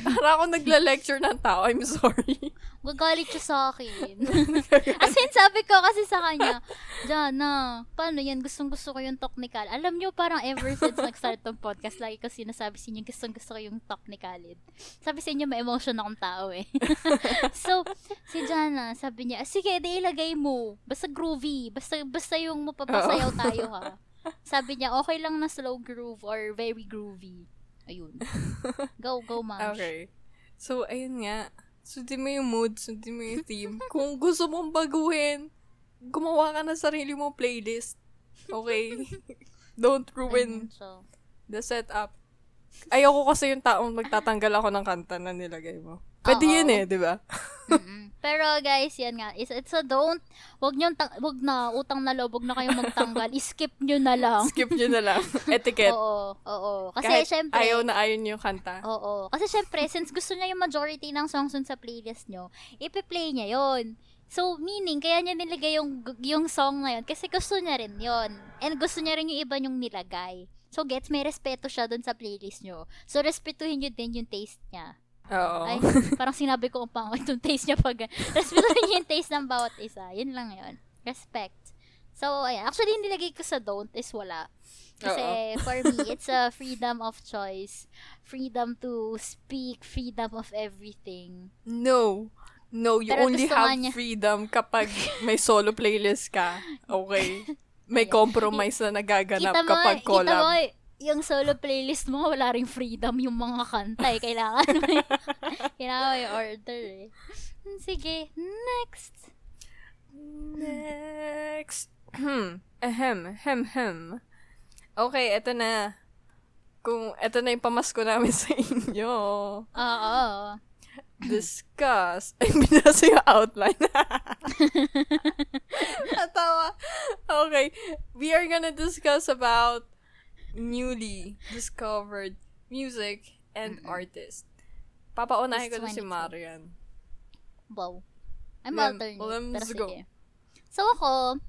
A: Para ako nagla-lecture ng tao, I'm sorry.
B: Gagalit siya sa akin. As in, sabi ko kasi sa kanya, Jana, paano yan? Gustong gusto ko yung technical. Alam niyo, parang ever since nag-start tong podcast, lagi ko sinasabi sa inyo, gustong gusto ko yung technicalid. Sabi sa inyo, may emotion akong tao eh. so, si Jana, sabi niya, sige, di ilagay mo. Basta groovy. Basta, basta yung mapapasayaw tayo ha. Sabi niya, okay lang na slow groove or very groovy. Ayun. Go, go, ma'am.
A: okay. So, ayun nga. Sundin mo yung mood, sundin mo yung theme. Kung gusto mong baguhin, gumawa ka ng sarili mong playlist. Okay? Don't ruin
B: so,
A: the setup. Ayoko kasi yung taong magtatanggal ako ng kanta na nilagay mo. Pwede
B: Oo.
A: yun eh, di ba?
B: Pero guys, yan nga. It's, it's a don't. Wag nyo, ta- wag na, utang na loob, wag na kayong magtanggal. I-skip nyo na lang.
A: Skip nyo na lang. Etiquette.
B: Oo, oo. Kasi
A: Kahit
B: syempre,
A: ayaw na ayaw yung kanta.
B: oo. Kasi syempre, since gusto niya yung majority ng songs dun sa playlist nyo, ipi-play niya yon So, meaning, kaya niya nilagay yung, yung song na yun kasi gusto niya rin yon And gusto niya rin yung iba yung nilagay. So, gets, may respeto siya dun sa playlist nyo. So, respetuhin nyo din yung taste niya.
A: Oo.
B: Ay, parang sinabi ko ang pangit yung taste niya pag respetuhin niya yung taste ng bawat isa. Yun lang yun. Respect. So, ayan. Actually, nilagay ko sa don't is wala. Kasi, for me, it's a freedom of choice. Freedom to speak. Freedom of everything.
A: No. No, you
B: Pero
A: only have
B: niya-
A: freedom kapag may solo playlist ka. Okay? May compromise na nagaganap
B: Kita mo,
A: kapag
B: kita mo,
A: collab.
B: yung solo playlist mo, wala ring freedom yung mga kanta eh. Kailangan may, kailangan may order eh. Sige, next.
A: Next. Hmm. Ahem. Hem, hem. Okay, eto na. Kung eto na yung pamasko namin sa inyo.
B: Oo.
A: Discuss. Ay, binasa yung outline. Natawa. Okay. We are gonna discuss about newly discovered music and artists. Papaunahin ko na si
B: 2022.
A: Marian.
B: Wow. I'm
A: Lem-
B: alternate.
A: let's
B: pero
A: go.
B: sige. So ako,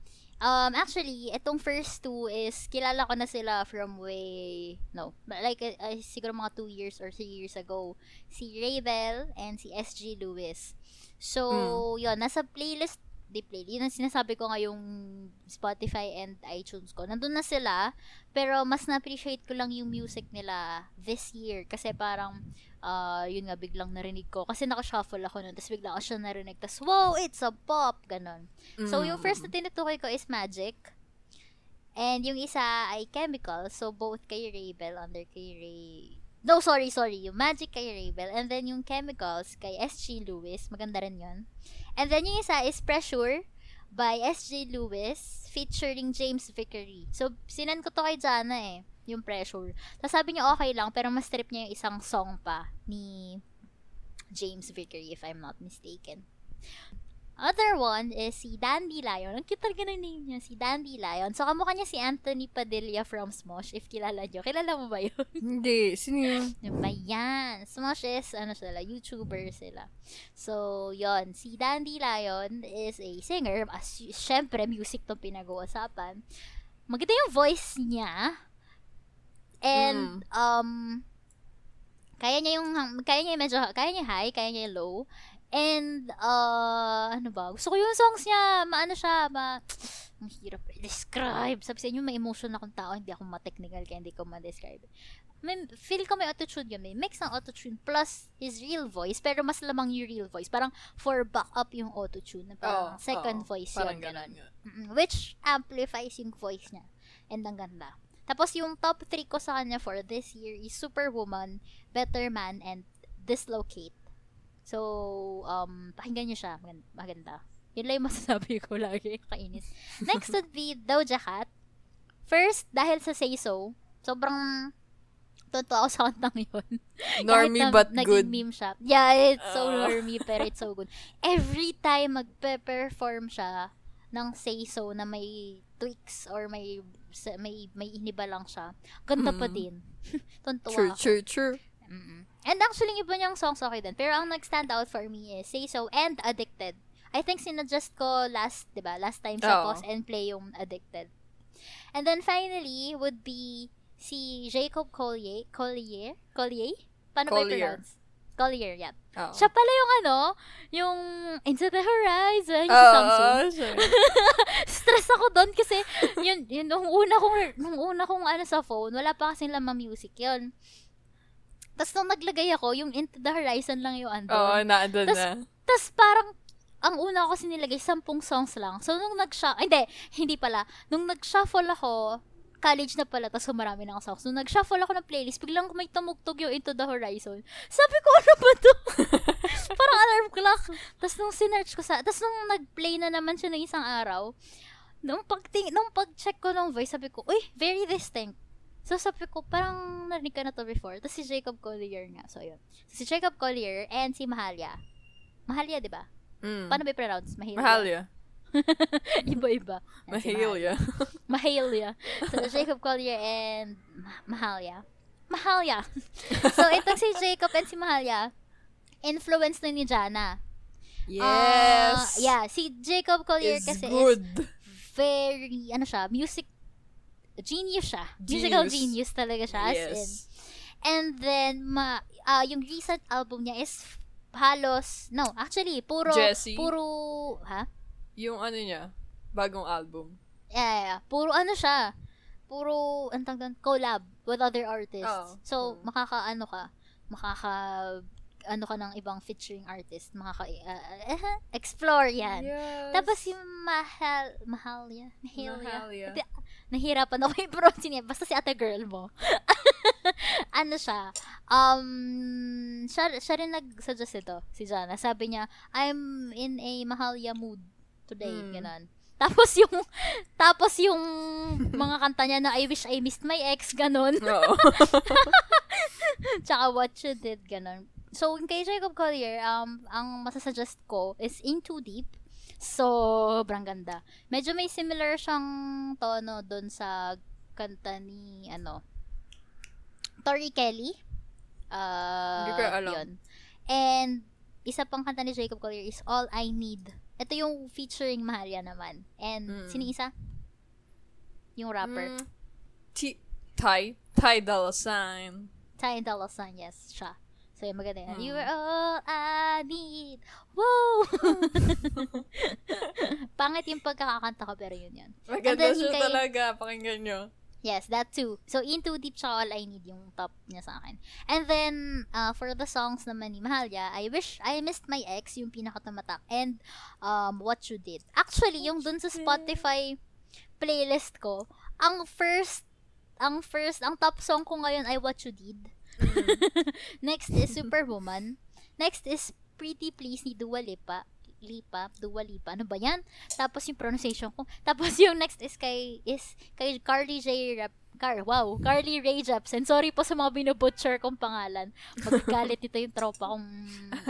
B: um, actually, itong first two is, kilala ko na sila from way, no, like, uh, siguro mga two years or three years ago. Si Raybell and si SG Lewis. So,
A: Mm.
B: yun, nasa playlist, di playlist, yun ang sinasabi ko ngayong Spotify and iTunes ko. Nandun na sila, pero mas na-appreciate ko lang yung music nila this year. Kasi parang, ah yun nga, biglang narinig ko. Kasi naka-shuffle ako nun, tapos bigla ko siya narinig. Tapos, wow, it's a pop! Ganon. So, yung first na tinutukoy ko is Magic. And yung isa ay Chemical. So, both kay Raybell under kay Ray... No, sorry, sorry. Yung Magic kay Raybell. And then yung Chemicals kay SG Lewis. Maganda rin yun. And then yung isa is Pressure by SG Lewis featuring James Vickery. So, sinan ko to kay Jana eh. Yung Pressure. Tapos sabi niya okay lang, pero mas trip niya yung isang song pa ni James Vickery, if I'm not mistaken. Other one is si Dandy Lion. Ang cute talaga ng name niya, si Dandy Lion. So, kamukha niya si Anthony Padilla from Smosh, if kilala niyo. Kilala mo ba yun?
A: Hindi. Sino yun?
B: Yun ba yan? Smosh is, ano sila, YouTuber sila. So, yon Si Dandy Lion is a singer. As, syempre, music tong pinag-uusapan. Maganda yung voice niya. And, um, kaya niya yung, kaya niya medyo, kaya niya high, kaya niya low. And, uh, ano ba? Gusto ko yung songs niya, maano siya, ma, ang hirap i-describe. Sabi sa inyo, may emotion akong tao, hindi ako ma-technical, kaya hindi ko ma-describe. May, feel ko may autotune yun, may mix ng autotune plus his real voice, pero mas lamang yung real voice. Parang for back up yung autotune, parang
A: Oo,
B: second
A: oo.
B: voice
A: Parang
B: yun,
A: ganun
B: ganun. Which amplifies yung voice niya. And ang ganda. Tapos yung top 3 ko sa kanya for this year is Superwoman, Better Man, and Dislocate. So, um, pakinggan niyo siya. Maganda. Yun lang yung masasabi ko lagi. Kainis. Next would be Doja Cat. First, dahil sa Say So, sobrang totoo ako sa kantang yun.
A: Normie
B: na
A: but
B: naging
A: good.
B: meme siya. Yeah, it's so
A: Ah.
B: normie pero it's so good. Every time magpe-perform siya ng say so na may tweaks or may may may iniba lang siya. Ganda pa
A: Mm.
B: din. Tuntua
A: True,
B: ako.
A: true, true.
B: Mm-mm. And actually, iba niyang songs okay din. Pero ang nag-stand out for me is Say So and Addicted. I think sinadjust ko last, di ba? Last time sa pause and play yung Addicted. And then finally would be si Jacob Collier. Collier? Collier? Paano ba
A: Collier.
B: i-pronounce? Collier, yeah.
A: Oo.
B: Siya pala yung ano, yung Into the Horizon, sa Samsung. Stress ako doon kasi yun, yun nung una kong nung una kong ano sa phone, wala pa kasing lamang music yun. Tapos nung naglagay ako, yung Into the Horizon lang yung andun.
A: Oo, naandun
B: Tas-
A: na.
B: Tapos parang, ang una ko kasi nilagay, sampung songs lang. So, nung nag-shuffle, hindi, hindi pala. Nung nag-shuffle ako, college na pala, tapos marami na ako songs. Nung nag-shuffle ako ng playlist, biglang may tumugtog yung Into the Horizon. Sabi ko, ano ba to? parang alarm clock. Tapos nung sinearch ko sa, tapos nung nag-play na naman siya ng isang araw, nung pag nung pag-check ko ng voice, sabi ko, uy, very distinct. So, sabi ko, parang narinig ka na to before. Tapos si Jacob Collier nga. So, yun. si Jacob Collier and si Mahalia. Mahalia, di ba?
A: Mm.
B: Paano ba i-pronounce? Mahalia.
A: Mahalia.
B: Iba-iba.
A: Mahalia.
B: Mahalia. So, Jacob Collier and Ma- Mahalia. Mahalia. so, itong si Jacob and si Mahalia, influence na ni Jana. Ah,
A: Yes.
B: yeah, si Jacob Collier
A: Is
B: kasi is
A: good.
B: very, ano siya, music genius siya. Musical
A: Genius.
B: genius talaga siya. As in.
A: yes.
B: And then, ma, ah, yung recent album niya is halos, no, actually, puro,
A: Jessie?
B: puro, ha?
A: Yung ano niya, bagong album.
B: Yeah, yeah, puro ano siya, puro, ang tawag doon, collab with other artists.
A: Oo.
B: So,
A: Mm.
B: makaka-ano ka, makaka, ano ka ng ibang featuring artist, makaka, uh, uh, explore yan.
A: Yes.
B: Tapos yung mahal, mahalya.
A: Mahalia.
B: Hindi, Nahirapan ako i-pronounce niya. Basta si ate girl mo. ano siya? Um, siya, siya rin nag-suggest ito, si Jana. Sabi niya, I'm in a mahalya mood today.
A: Mm.
B: Ganon. Tapos yung, tapos yung mga kanta niya na I wish I missed my ex, ganon.
A: Oo.
B: Tsaka what you did, ganon. So, kay Jacob Collier, um, ang masasuggest ko is In Too Deep. Sobrang ganda. Medyo may similar siyang tono doon sa kanta ni, ano, Tori Kelly. Uh,
A: Hindi ko alam.
B: Yun. And, isa pang kanta ni Jacob Collier is All I Need Ito yung featuring Mahalia naman. And,
A: Mm.
B: sino isa? Yung rapper.
A: Mm, T- Ty. Ty Dolla Sign.
B: Ty Dolla Sign, yes, siya. So, yung maganda yan.
A: Mm.
B: You are all I need. Woo! Pangit yung pagkakakanta ko, pero yun yun.
A: Maganda
B: then
A: siya
B: kay-
A: talaga. Pakinggan nyo.
B: Yes, that too. So, Into Deep siya All I Need yung top niya sa akin. And then, uh, for the songs naman ni Mahalia, I wish I missed my ex, yung pinakatumatak. And, um, What You Did. Actually, yung dun sa Spotify playlist ko, ang first, ang first, ang top song ko ngayon ay What You Did. Next is Superwoman. Next is Pretty Please ni Dua Lipa. Lipa, Dua Lipa. Ano ba yan? Tapos yung pronunciation ko. Tapos yung next is kay, is kay Carly J. Rap, Car, wow, Carly Rae Jepsen. Sorry po sa mga binubutcher kong pangalan. Magagalit ito yung tropa kong,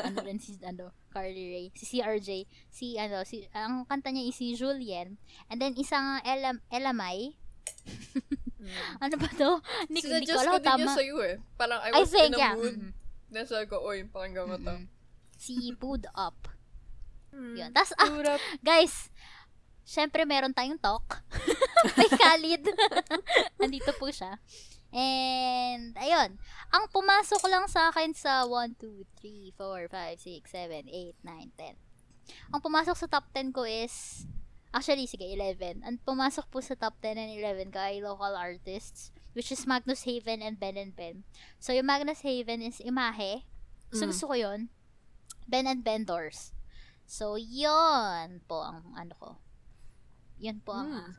B: ano rin si, ano, Carly Rae. Si CRJ. Si, ano, si, ang kanta niya is si Julien. And then, isang Ella, Elamay. Ano ba to? Hindi ko, hindi ko alam
A: ko
B: tama.
A: yun sa'yo eh. Parang I
B: I
A: was
B: think,
A: in a
B: yeah.
A: mood.
B: Mhm.
A: Then sabi ko, oy, pakinggan mo to.
B: Food Up.
A: Mm.
B: Yun. Tapos, ah, guys, syempre meron tayong talk. Kay Khalid. Nandito po siya. And, ayun. Ang pumasok lang sa akin sa 1, 2, 3, 4, 5, 6, 7, 8, 9, 10. Ang pumasok sa top 10 ko is, actually, sige, 11. Ang pumasok po sa top 10 and 11 ko ay local artists, which is Magnus Haven and Ben and Ben. So, yung Magnus Haven is Imahe. So,
A: Mm.
B: gusto ko yun. Ben and Ben Doors. So, yun po ang ano ko. Yun po ang
A: Mm.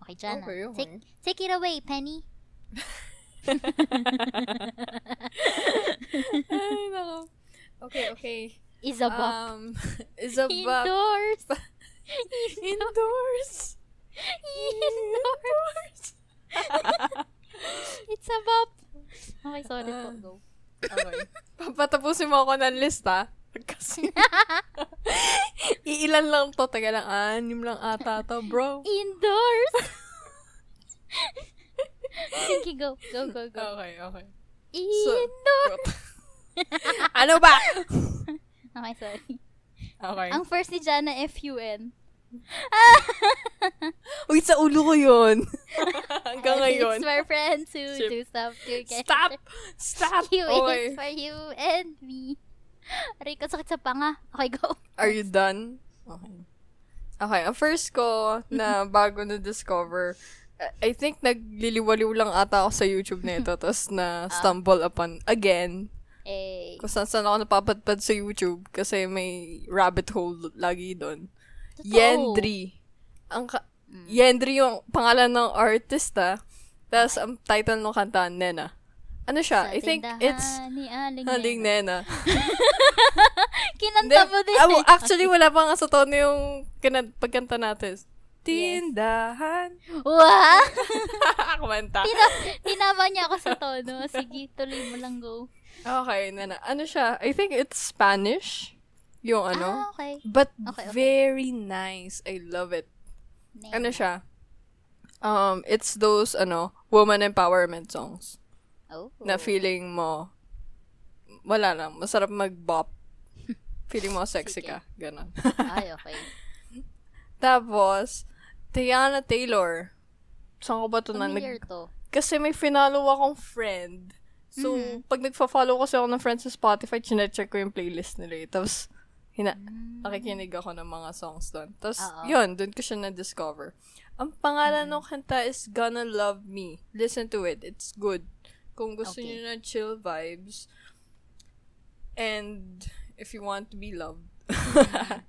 B: Okay, Jana.
A: Okay, okay.
B: Take, take it away, Penny.
A: Ay, nako. Okay, okay.
B: Isabel.
A: Um, Isabel.
B: Indoors.
A: Indoors.
B: Indoors. It's a bop. Okay, sorry po.
A: Ah.
B: Go.
A: Okay. Papatapusin mo ako ng lista. Kasi, iilan lang to. Taga lang, anim lang ata to, bro.
B: Indoors. Sige, go. Go, go, go.
A: Okay, okay.
B: Indoors.
A: ano ba?
B: Okay, sorry.
A: Okay.
B: Ang first ni Jana, F-U-N.
A: Uy, sa ulo ko yun. Hanggang ngayon.
B: It's for friends who
A: Ship.
B: do stuff together.
A: Stop! Stop! Okay.
B: is for you and me. Aray ko, sakit sa panga. Okay, go.
A: Are you done? Okay. Okay, ang first ko na bago na-discover, I I think nagliliwaliw lang ata ako sa YouTube na ito, tapos na stumble upon again
B: Eh,
A: kung saan saan ako napapadpad sa YouTube kasi may rabbit hole lagi doon.
B: Totoo.
A: Yendri. Ang ka- Yendri yung pangalan ng artist ah. Tapos ang title ng kanta, Nena. Ano siya?
B: sa
A: I think it's
B: ni Aling
A: Haling
B: Nena.
A: Nena.
B: Kinanta mo din. Eh.
A: actually, wala pa nga sa tono yung kinan- pagkanta natin. Tindahan.
B: Wow!
A: Kumanta.
B: Tina- tinama niya ako sa tono. Sige, tuloy mo lang go.
A: Okay, Nena. Ano siya? I think it's Spanish. Yung ano.
B: Ah, okay.
A: But
B: Okay, okay.
A: very nice. I love it.
B: Nena.
A: Ano siya? Um, it's those, ano, woman empowerment songs.
B: Oh.
A: Na feeling mo, wala lang, masarap mag-bop. feeling mo sexy
B: Sige.
A: ka. Ganon.
B: Ay, okay.
A: Tapos, Tiana Taylor. Saan ko ba ito na nag...
B: to.
A: Kasi may finalo akong friend. So,
B: Mhm.
A: pag nagfa-follow kasi ako ng friends sa Spotify, chinecheck ko yung playlist nila eh. Tapos, hina-
B: Mm.
A: nakikinig ako ng mga songs doon. Tapos, yun, doon ko siya na-discover. Ang pangalan ng kanta is Gonna Love Me. Listen to it. It's good. Kung gusto
B: Okay.
A: niyo na chill vibes. And, if you want to be loved.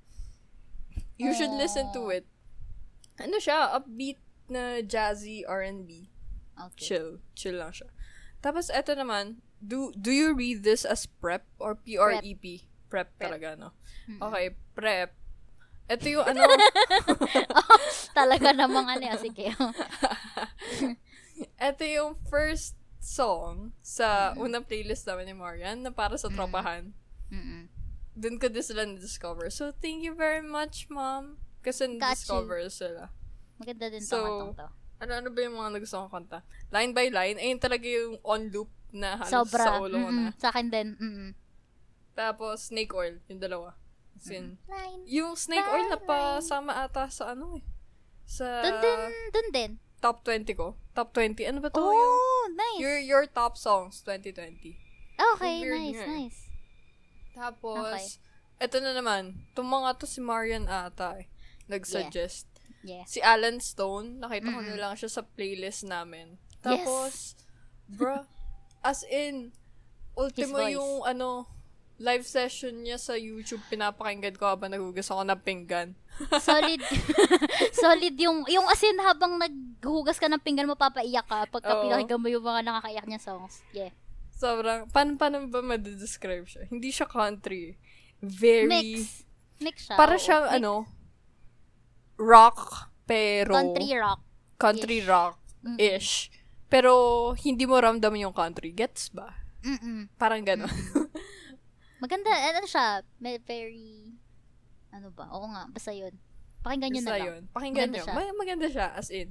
A: you should listen to it. Ano siya? Upbeat na jazzy R&B.
B: Okay.
A: Chill. Chill lang siya. Tapos, eto naman, do do you read this as prep or P-R-E-P? Prep, talaga, no? Okay, prep. Ito yung ano,
B: Talaga namang ano. ah, Sige.
A: ito yung first song sa unang playlist namin ni Marian na para sa tropahan.
B: Mm-mm.
A: Doon ko din sila na-discover. So, thank you very much, mom. Kasi na-discover sila.
B: Maganda din
A: So,
B: tong to.
A: Ano-ano ba yung mga nagustuhan kong kanta? Line by line, ayun talaga yung on loop na halos
B: Sobra.
A: sa ulo ko na.
B: Sa akin din. Mm-mm.
A: Tapos, Snake Oil, yung dalawa. As in,
B: Line.
A: yung snake oil na pasama ata sa ano eh. Sa
B: Dun din, dun din.
A: top 20 ko. Top 20. Ano ba to? yung,
B: Oh, nice.
A: your, your top songs 2020.
B: okay,
A: weird
B: nice,
A: nga eh.
B: nice.
A: Tapos,
B: Okay.
A: eto na naman. Itong mga to si Marian ata eh. Nag-suggest.
B: Yeah.
A: Si Alan Stone, nakita ko
B: Mm-mm.
A: na lang siya sa playlist namin.
B: Yes.
A: Tapos, bro, as in, ultimo yung ano, live session niya sa YouTube, pinapakinggan ko habang nagugas ako ng pinggan.
B: Solid. solid yung, yung as in, habang naghugas ka ng pinggan mo, papaiyak ka pagka
A: Oo.
B: pinakinggan mo yung mga nakakaiyak niya songs. Yeah.
A: Sobrang, paano, paano ba madescribe siya? Hindi siya country. Very,
B: Mix. Mix siya.
A: para
B: oo.
A: siyang
B: Mix.
A: ano, rock, pero,
B: Country rock.
A: country
B: Ish.
A: rock-ish. Pero, hindi mo ramdam yung country. Gets ba?
B: Mm-mm.
A: Parang gano'n.
B: Maganda, ano siya, may very, ano ba, oo nga, basta yun. Pakinggan nyo na lang.
A: yun. Pakinggan
B: Maganda
A: nyo.
B: siya.
A: Ma- maganda siya, as in.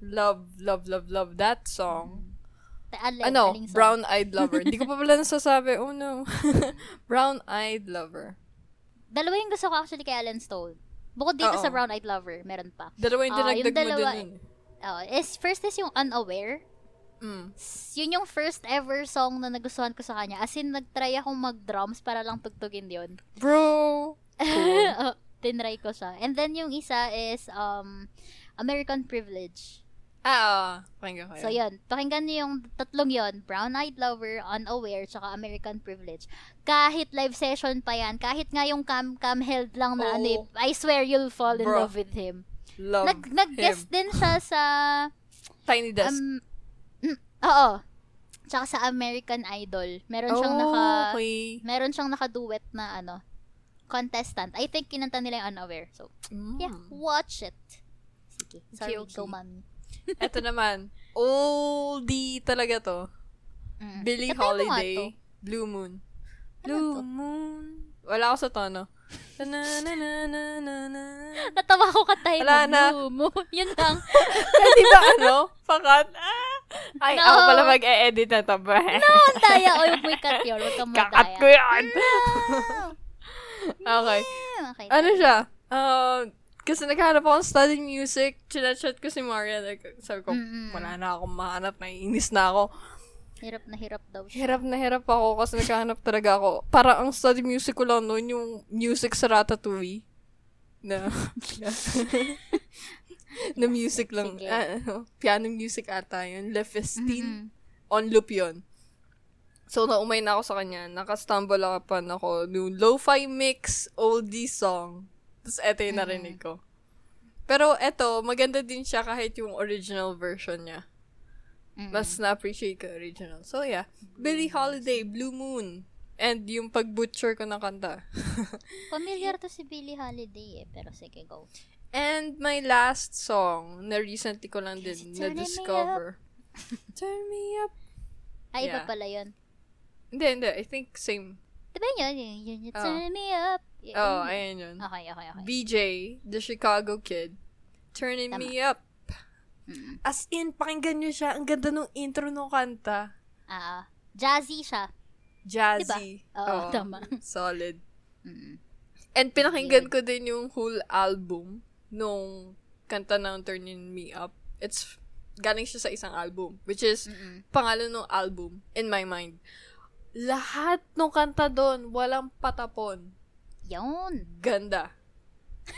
A: Love, love, love, love that song.
B: Ta- alin,
A: ano,
B: aling song?
A: Brown Eyed Lover. Hindi ko pa pala nasasabi. Oh no. Brown Eyed Lover.
B: Dalawa yung gusto ko actually kay Alan Stone. Bukod dito
A: Oo.
B: sa Brown Eyed Lover, meron pa.
A: Dalawa yung
B: Ah,
A: dinagdag
B: yung
A: mo
B: dalawa-
A: dun. yun.
B: Oh, is, first is yung Unaware.
A: Mm.
B: Yun yung first ever song na nagustuhan ko sa kanya. As in, nag-try akong mag-drums para lang tugtugin yun.
A: Bro. Cool.
B: oh, tinry ko siya. And then yung isa is um American Privilege.
A: ah, ah. Pakinggan ko
B: So yun, pakinggan niyo yung tatlong yon Brown Eyed Lover, Unaware, tsaka American Privilege. Kahit live session pa yan, kahit nga yung cam cam held lang na
A: Oo.
B: ano eh, I swear you'll fall in
A: Bro.
B: love with him.
A: Love
B: Nag nag-guest
A: him.
B: din siya sa
A: Tiny Desk.
B: um oo. Tsaka sa American Idol. Meron siyang
A: oh,
B: naka
A: okay.
B: meron siyang naka-duet na ano contestant. I think kinanta nila yung Unaware. So,
A: Mm.
B: yeah, watch it. Sige. Sorry,
A: okay.
B: go mami.
A: Ito naman. Oldie talaga to.
B: Mm.
A: Billie
B: mo nga to.
A: Holiday. Blue Moon.
B: Ano
A: Blue
B: to?
A: Moon. Wala ako sa tono.
B: Natawa ko katay
A: Wala na.
B: mo. Yun lang.
A: Di ba ano? Pakat. Ah! Ay,
B: No.
A: ako pala mag-e-edit na to ba?
B: Ang daya. O, yung may cut yun. Huwag kang
A: Kakat
B: madaya.
A: ko yan.
B: No.
A: okay.
B: Okay.
A: Ano siya? Uh, kasi naghanap ako ng studying music. Chinachat ko si Maria. Like, sabi ko,
B: Mm-mm.
A: wala na akong mahanap. Naiinis na ako.
B: Hirap na hirap daw siya.
A: Hirap na hirap ako kasi naghahanap talaga ako. Para ang study music ko lang noon, yung music sa Ratatouille. Na, na music lang. Ano, piano music ata yun. Le Festin.
B: Mm-mm.
A: On loop yun. So, naumay na ako sa kanya. Nakastumble ako pa ako nung lo-fi mix oldie song. Tapos, eto yung narinig ko. Pero, eto, maganda din siya kahit yung original version niya.
B: Mm-mm.
A: Mas na-appreciate ko original. So, yeah. Billie Holiday, Blue Moon. And yung pag-butcher ko ng kanta.
B: Familiar to si Billie Holiday eh. Pero sige, go.
A: And my last song, na recently ko lang din na-discover. Turn me up.
B: Ay, iba
A: Yeah.
B: pala yun.
A: Hindi, hindi. I think same.
B: Diba yun? Yun, yun, yun.
A: Oh.
B: Turn me up. Yun,
A: Oh, ayan yun.
B: Okay, okay, okay.
A: BJ, the Chicago kid, turning
B: Tama.
A: me up.
B: Mm.
A: As in, pakinggan nyo siya. Ang ganda nung intro nung kanta.
B: Ah, jazzy siya.
A: Jazzy.
B: Oo,
A: Oo,
B: tama.
A: Solid.
B: Mm.
A: And pinakinggan ko din yung whole album nung kanta ng Turning Me Up. It's galing siya sa isang album, which is
B: Mm-mm.
A: pangalan ng album in my mind. Lahat ng kanta doon, walang patapon.
B: Yun.
A: Ganda.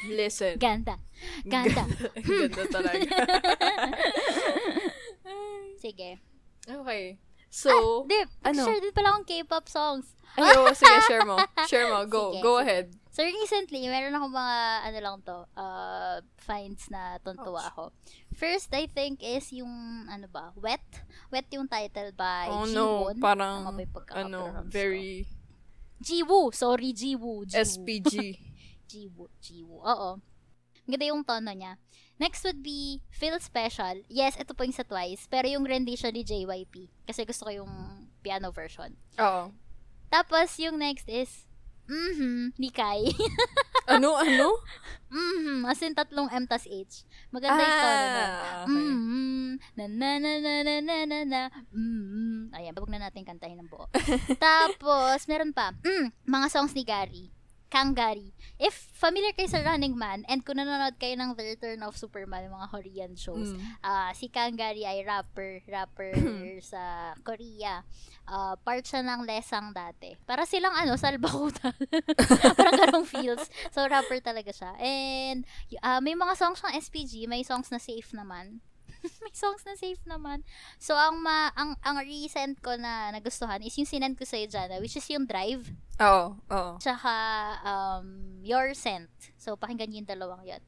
A: Listen.
B: Ganda. Ganda.
A: Ganda talaga.
B: Sige.
A: okay. So,
B: Di,
A: ano?
B: share din pala akong K-pop songs.
A: ayo, sige, share mo. Share mo. Go.
B: Sige,
A: go
B: sige.
A: ahead.
B: So, recently, meron akong mga, ano lang to, uh, finds na tuntua
A: Ouch.
B: ako. First, I think, is yung, ano ba, Wet. Wet yung title by
A: Oh
B: Jiwon.
A: no, parang, ano,
B: ko?
A: very
B: Jiwoo. Sorry, Jiwoo. Jiwoo.
A: SPG.
B: Jiwoo. Jiwoo. Oo. Ganda yung tono niya. Next would be Feel Special. Yes, ito po yung sa Twice. Pero yung rendition ni JYP. Kasi gusto ko yung piano version.
A: Oo.
B: Tapos, yung next is, Mm-hmm. Nikay.
A: ano, ano?
B: Mm-hmm. As in, tatlong M tas H. Maganda ah, yung tono na.
A: Okay.
B: Mm-hmm. Na na na na na na na na. Mm-hmm. Ayan, babag na natin kantahin ng buo. Tapos, meron pa. Mm, mga songs ni Gary. Kangari. If familiar kayo sa Running Man, and kung nanonood kayo ng The Return of Superman, mga Korean shows,
A: Mm.
B: ah si Kangari ay rapper, rapper sa Korea. Ah, part siya ng Lesang dati. Para silang ano, salbakutan. Parang ganong feels. So, rapper talaga siya. And, ah, may mga songs ng SPG, may songs na safe naman. may songs na safe naman. So, ang ma ang, ang recent ko na nagustuhan is yung sinend ko sa'yo, Jana, which is yung Drive,
A: Oo, oo.
B: tsaka um, Your Scent. So, pakinggan yung dalawang yun.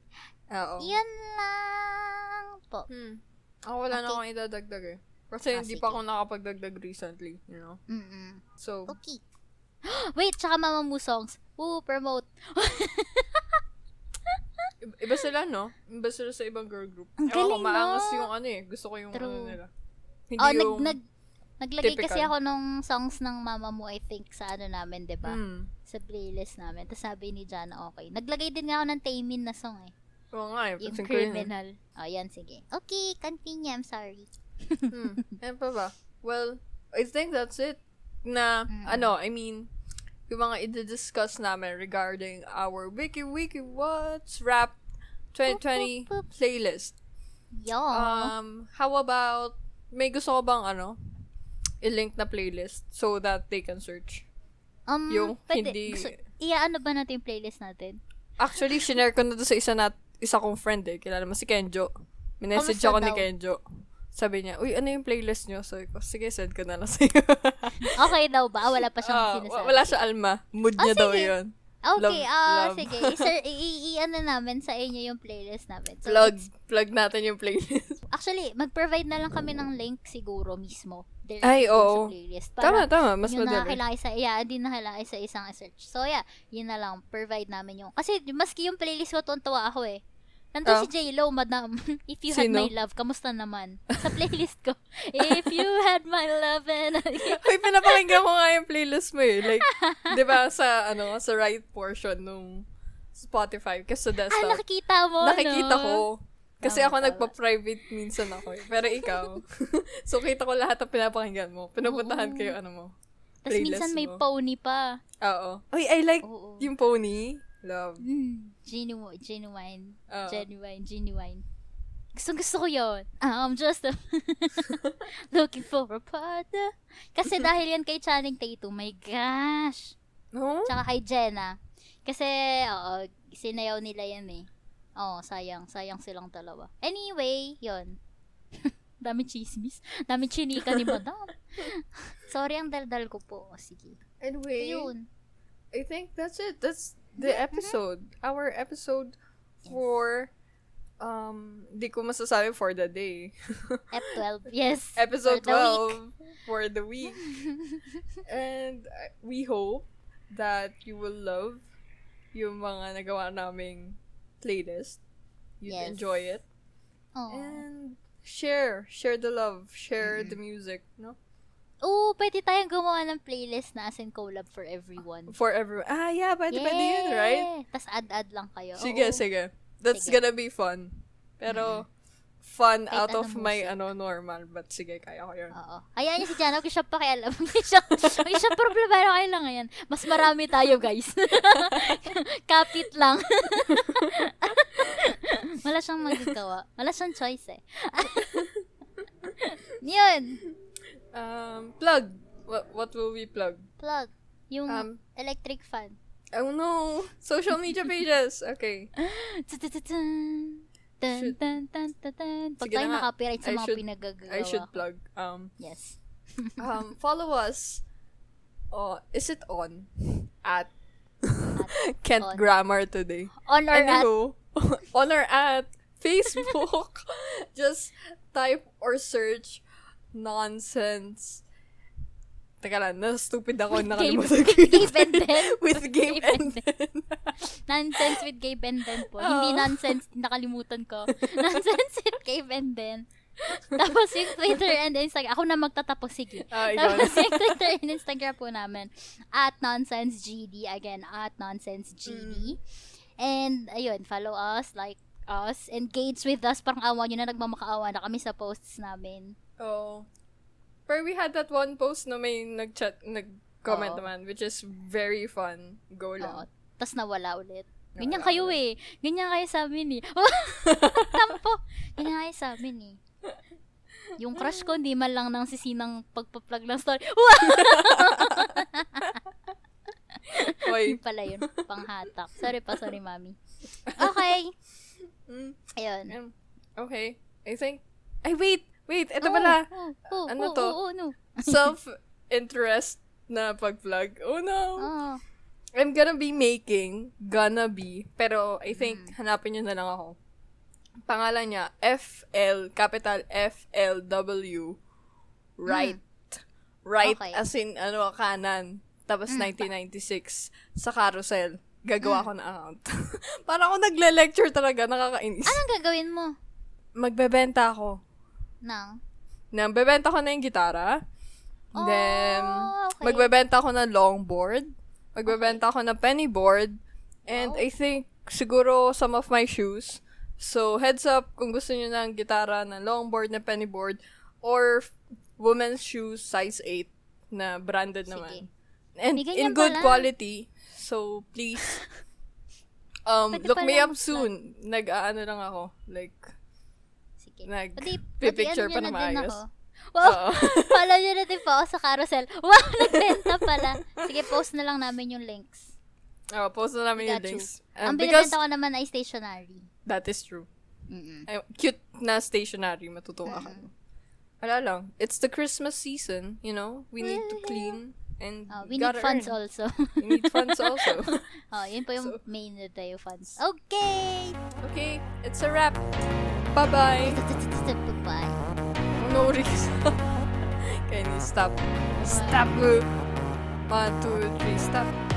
A: Oo.
B: Yan lang po.
A: Hmm. Ako wala na
B: Okay.
A: akong idadagdag eh. Kasi
B: Ah,
A: hindi
B: sige.
A: pa ako nakapagdagdag recently, you know?
B: Mm-mm.
A: So,
B: Okay. Wait, tsaka Mama Mu songs. Woo, promote.
A: iba sila, no? Iba sila sa ibang girl group.
B: Ang
A: Ewan ko,
B: galing,
A: maangas
B: no?
A: yung ano eh. Gusto ko yung
B: True.
A: ano nila. Hindi
B: Oh, nag,
A: yung...
B: nag, naglagay kasi
A: typical.
B: ako nung songs ng Mama Mu, I think, sa ano namin, 'di ba
A: Hmm.
B: Sa playlist namin. Tapos sabi ni Jana, okay. Naglagay din nga ako ng Taemin na song eh.
A: Oo nga eh.
B: Yung
A: yun eh.
B: criminal. Oh, yan, sige. Okay, continue. I'm sorry.
A: Hmm. Ano pa ba? Well, I think that's it. Na,
B: Mm-mm.
A: ano, I mean, yung mga i-discuss namin regarding our Wiki Wiki What's Rap 2020
B: Boop, boop, boop.
A: playlist.
B: Yo.
A: Um, how about, may gusto ko bang, ano, i-link na playlist so that they can search?
B: um,
A: yung
B: pwede,
A: hindi-
B: gusto, iya-ano ba natin yung playlist natin?
A: Actually, shinare ko na to sa isa na, isa kong friend eh. Kilala mo si Kenjo. Minessage ako ni? Kenjo. Sabi niya, uy, ano yung playlist niyo? Sabi ko, sige, send ko na lang sa'yo.
B: Okay daw ba? Wala pa siyang
A: Ah,
B: sinasabi.
A: wa- wala siya alma. Mood
B: Ah,
A: niya daw
B: sige.
A: yun.
B: Okay,
A: Love-
B: ah,
A: love.
B: sige. Sir, i-ano namin sa inyo yung playlist namin. So,
A: Plug, plug natin yung playlist.
B: actually, mag-provide na lang kami ng link siguro mismo. Direct
A: Ay, oo.
B: Sa playlist.
A: tama, tama. Mas
B: yung
A: madali.
B: sa, yeah, hindi nakakilaki sa isang search. So, yeah, yun na lang, provide namin yung, kasi maski yung playlist ko, tuntua ako eh.
A: Ah.
B: Nandun si J-Lo, madam. If you had
A: Sino?
B: my love, kamusta naman? Sa playlist ko. If you had my love and...
A: Uy, pinapakinggan ko nga yung playlist mo eh. Like, di ba sa, ano, sa right portion nung Spotify. Kasi sa
B: ah,
A: desktop.
B: nakikita mo,
A: Nakikita
B: no?
A: ko. Kasi
B: Tama,
A: ako
B: tama.
A: nagpa-private minsan ako eh. Pero ikaw. so, kita ko lahat ng pinapakinggan mo. Pinupuntahan
B: Oo.
A: yung ano mo.
B: Tapos minsan may
A: mo.
B: pony pa.
A: Oo. Uy, I like
B: Oo.
A: yung pony. Love.
B: Mm, genuine, genuine,
A: Oo.
B: genuine, genuine. Gusto gusto ko yun. I'm just a looking for a partner. Kasi dahil yan kay Channing Tatum, my gosh.
A: No?
B: Tsaka kay Jenna. Kasi, oo, sinayaw nila yan eh. Oo, sayang. Sayang silang dalawa. Anyway, yun. Dami chismis. Dami chinika ni madam. Sorry ang daldal ko po. O, Sige.
A: Anyway,
B: Yun.
A: I think that's it. That's the episode. Our episode for, um, di ko masasabi for the day.
B: F12. Yes.
A: episode
B: for the week.
A: 12 for the week. And uh, we hope that you will love yung mga nagawa naming playlist. You
B: Yes.
A: enjoy it.
B: Aw.
A: And share. Share the love. Share the music. No?
B: Oo, pwede tayong gumawa ng playlist na as in collab for everyone.
A: For everyone. Ah, yeah. Pwede, pwede yun, right?
B: Tapos add-add lang kayo.
A: Sige,
B: Oo.
A: sige. That's
B: Sige.
A: gonna be fun. Pero, fun
B: Kahit
A: out of
B: anong
A: my,
B: music.
A: ano, normal. But sige, kaya ko yun.
B: Oo. Hayaan niyo si Jana, siya pakialam. Huwag siya, huwag siya problema kayo lang ngayon. Mas marami tayo, guys. Kapit lang. Wala siyang magagawa. Wala siyang choice eh. Yun.
A: Um, plug. What, what will we plug?
B: Plug. Yung
A: Um,
B: electric fan.
A: Oh no! Social media pages! Okay. Should-
B: dun, dun, dun, dun. Pag tayo nakapiright sa
A: I
B: mga
A: should-
B: pinagagawa.
A: I should plug. Um,
B: Yes.
A: um, follow us. Oh, is it on? At Kent
B: on.
A: Grammar today.
B: On or at
A: Anywho, on or at Facebook. Just type or search nonsense. Teka lang, na-stupid ako.
B: With
A: Nakalimutan ko
B: Gabe-
A: yung-
B: Gabe and Den.
A: With Gabe
B: Gabe
A: and
B: and
A: Den.
B: nonsense with Gabe and Den po.
A: Oo.
B: Hindi nonsense, nakalimutan ko. nonsense with Gabe and Den. Tapos yung Twitter and Instagram. Ako na magtatapos, sige.
A: Ah, na.
B: Tapos yung Twitter and Instagram po namin. At NonsenseGD. Again, at NonsenseGD.
A: Mm.
B: And, ayun, follow us, like us, engage with us. Parang awa nyo na, nagmamakaawa na kami sa posts namin.
A: Oh. Pero we had that one post na may nag-chat, nag-comment
B: Oo.
A: naman, which is very fun. Go
B: Oo.
A: lang.
B: tas nawala ulit. Ganyan
A: Nawala
B: kayo eh. Ganyan kayo sa amin eh. Tampo. Ganyan kayo sa amin eh. Yung crush ko, hindi man lang nang sisinang pagpa-plug ng story. Wow!
A: Hoy.
B: Yun pala yun. Panghatak. Sorry pa, sorry mami. Okay.
A: Mm,
B: Ayun.
A: um, okay. I think, ay wait, wait, ito
B: Oh,
A: pala.
B: oh, oh,
A: Ano
B: oh,
A: to?
B: oh, oh, no.
A: Self-interest na pag-vlog. Oh no.
B: Oh.
A: I'm gonna be making, gonna be, pero I think,
B: Mm.
A: hanapin nyo na lang ako. Pangalan niya, FL, capital FLW, right. Right,
B: Hmm. Okay.
A: as in, ano, kanan. Tapos,
B: Mm.
A: 1996, sa carousel. Gagawa
B: Mm.
A: ko ng account. Parang ako nagle-lecture talaga, nakakainis.
B: Anong gagawin mo?
A: Magbebenta ako.
B: Nang?
A: Nang bebenta ko na yung gitara. Then,
B: Oh, okay.
A: magbebenta ako ng longboard. Magbebenta ako ng penny board. And
B: Wow.
A: I think, siguro, some of my shoes. So, heads up kung gusto niyo ng gitara, ng longboard, na penny board, or women's shoes, size 8, na branded
B: Sige.
A: naman. And in good
B: pala.
A: quality. So, please, um,
B: Pwede
A: look me up soon. Nag-ano lang ako. Like,
B: Sige.
A: nag-
B: Pati,
A: pipicture
B: pati
A: pa
B: ano
A: na maayos.
B: ako. Wow! Follow nyo na din po ako sa carousel. Wow! Nagbenta pala. Sige, post na lang namin yung links.
A: Oh, post na namin yung links. Um,
B: Ang
A: because
B: binibenta ko naman ay stationery.
A: that is true.
B: Mm-mm.
A: Ay, cute na stationery, matutuwa ka. Wala lang. It's the Christmas season, you know? We need to clean and
B: Oh, we need funds
A: earn.
B: also.
A: We need funds also.
B: oh, yun po yung
A: So-
B: main na tayo funds. Okay!
A: okay, it's a wrap. Bye-bye.
B: Bye-bye.
A: No reason. Can you stop? Stop. One, two, three, stop.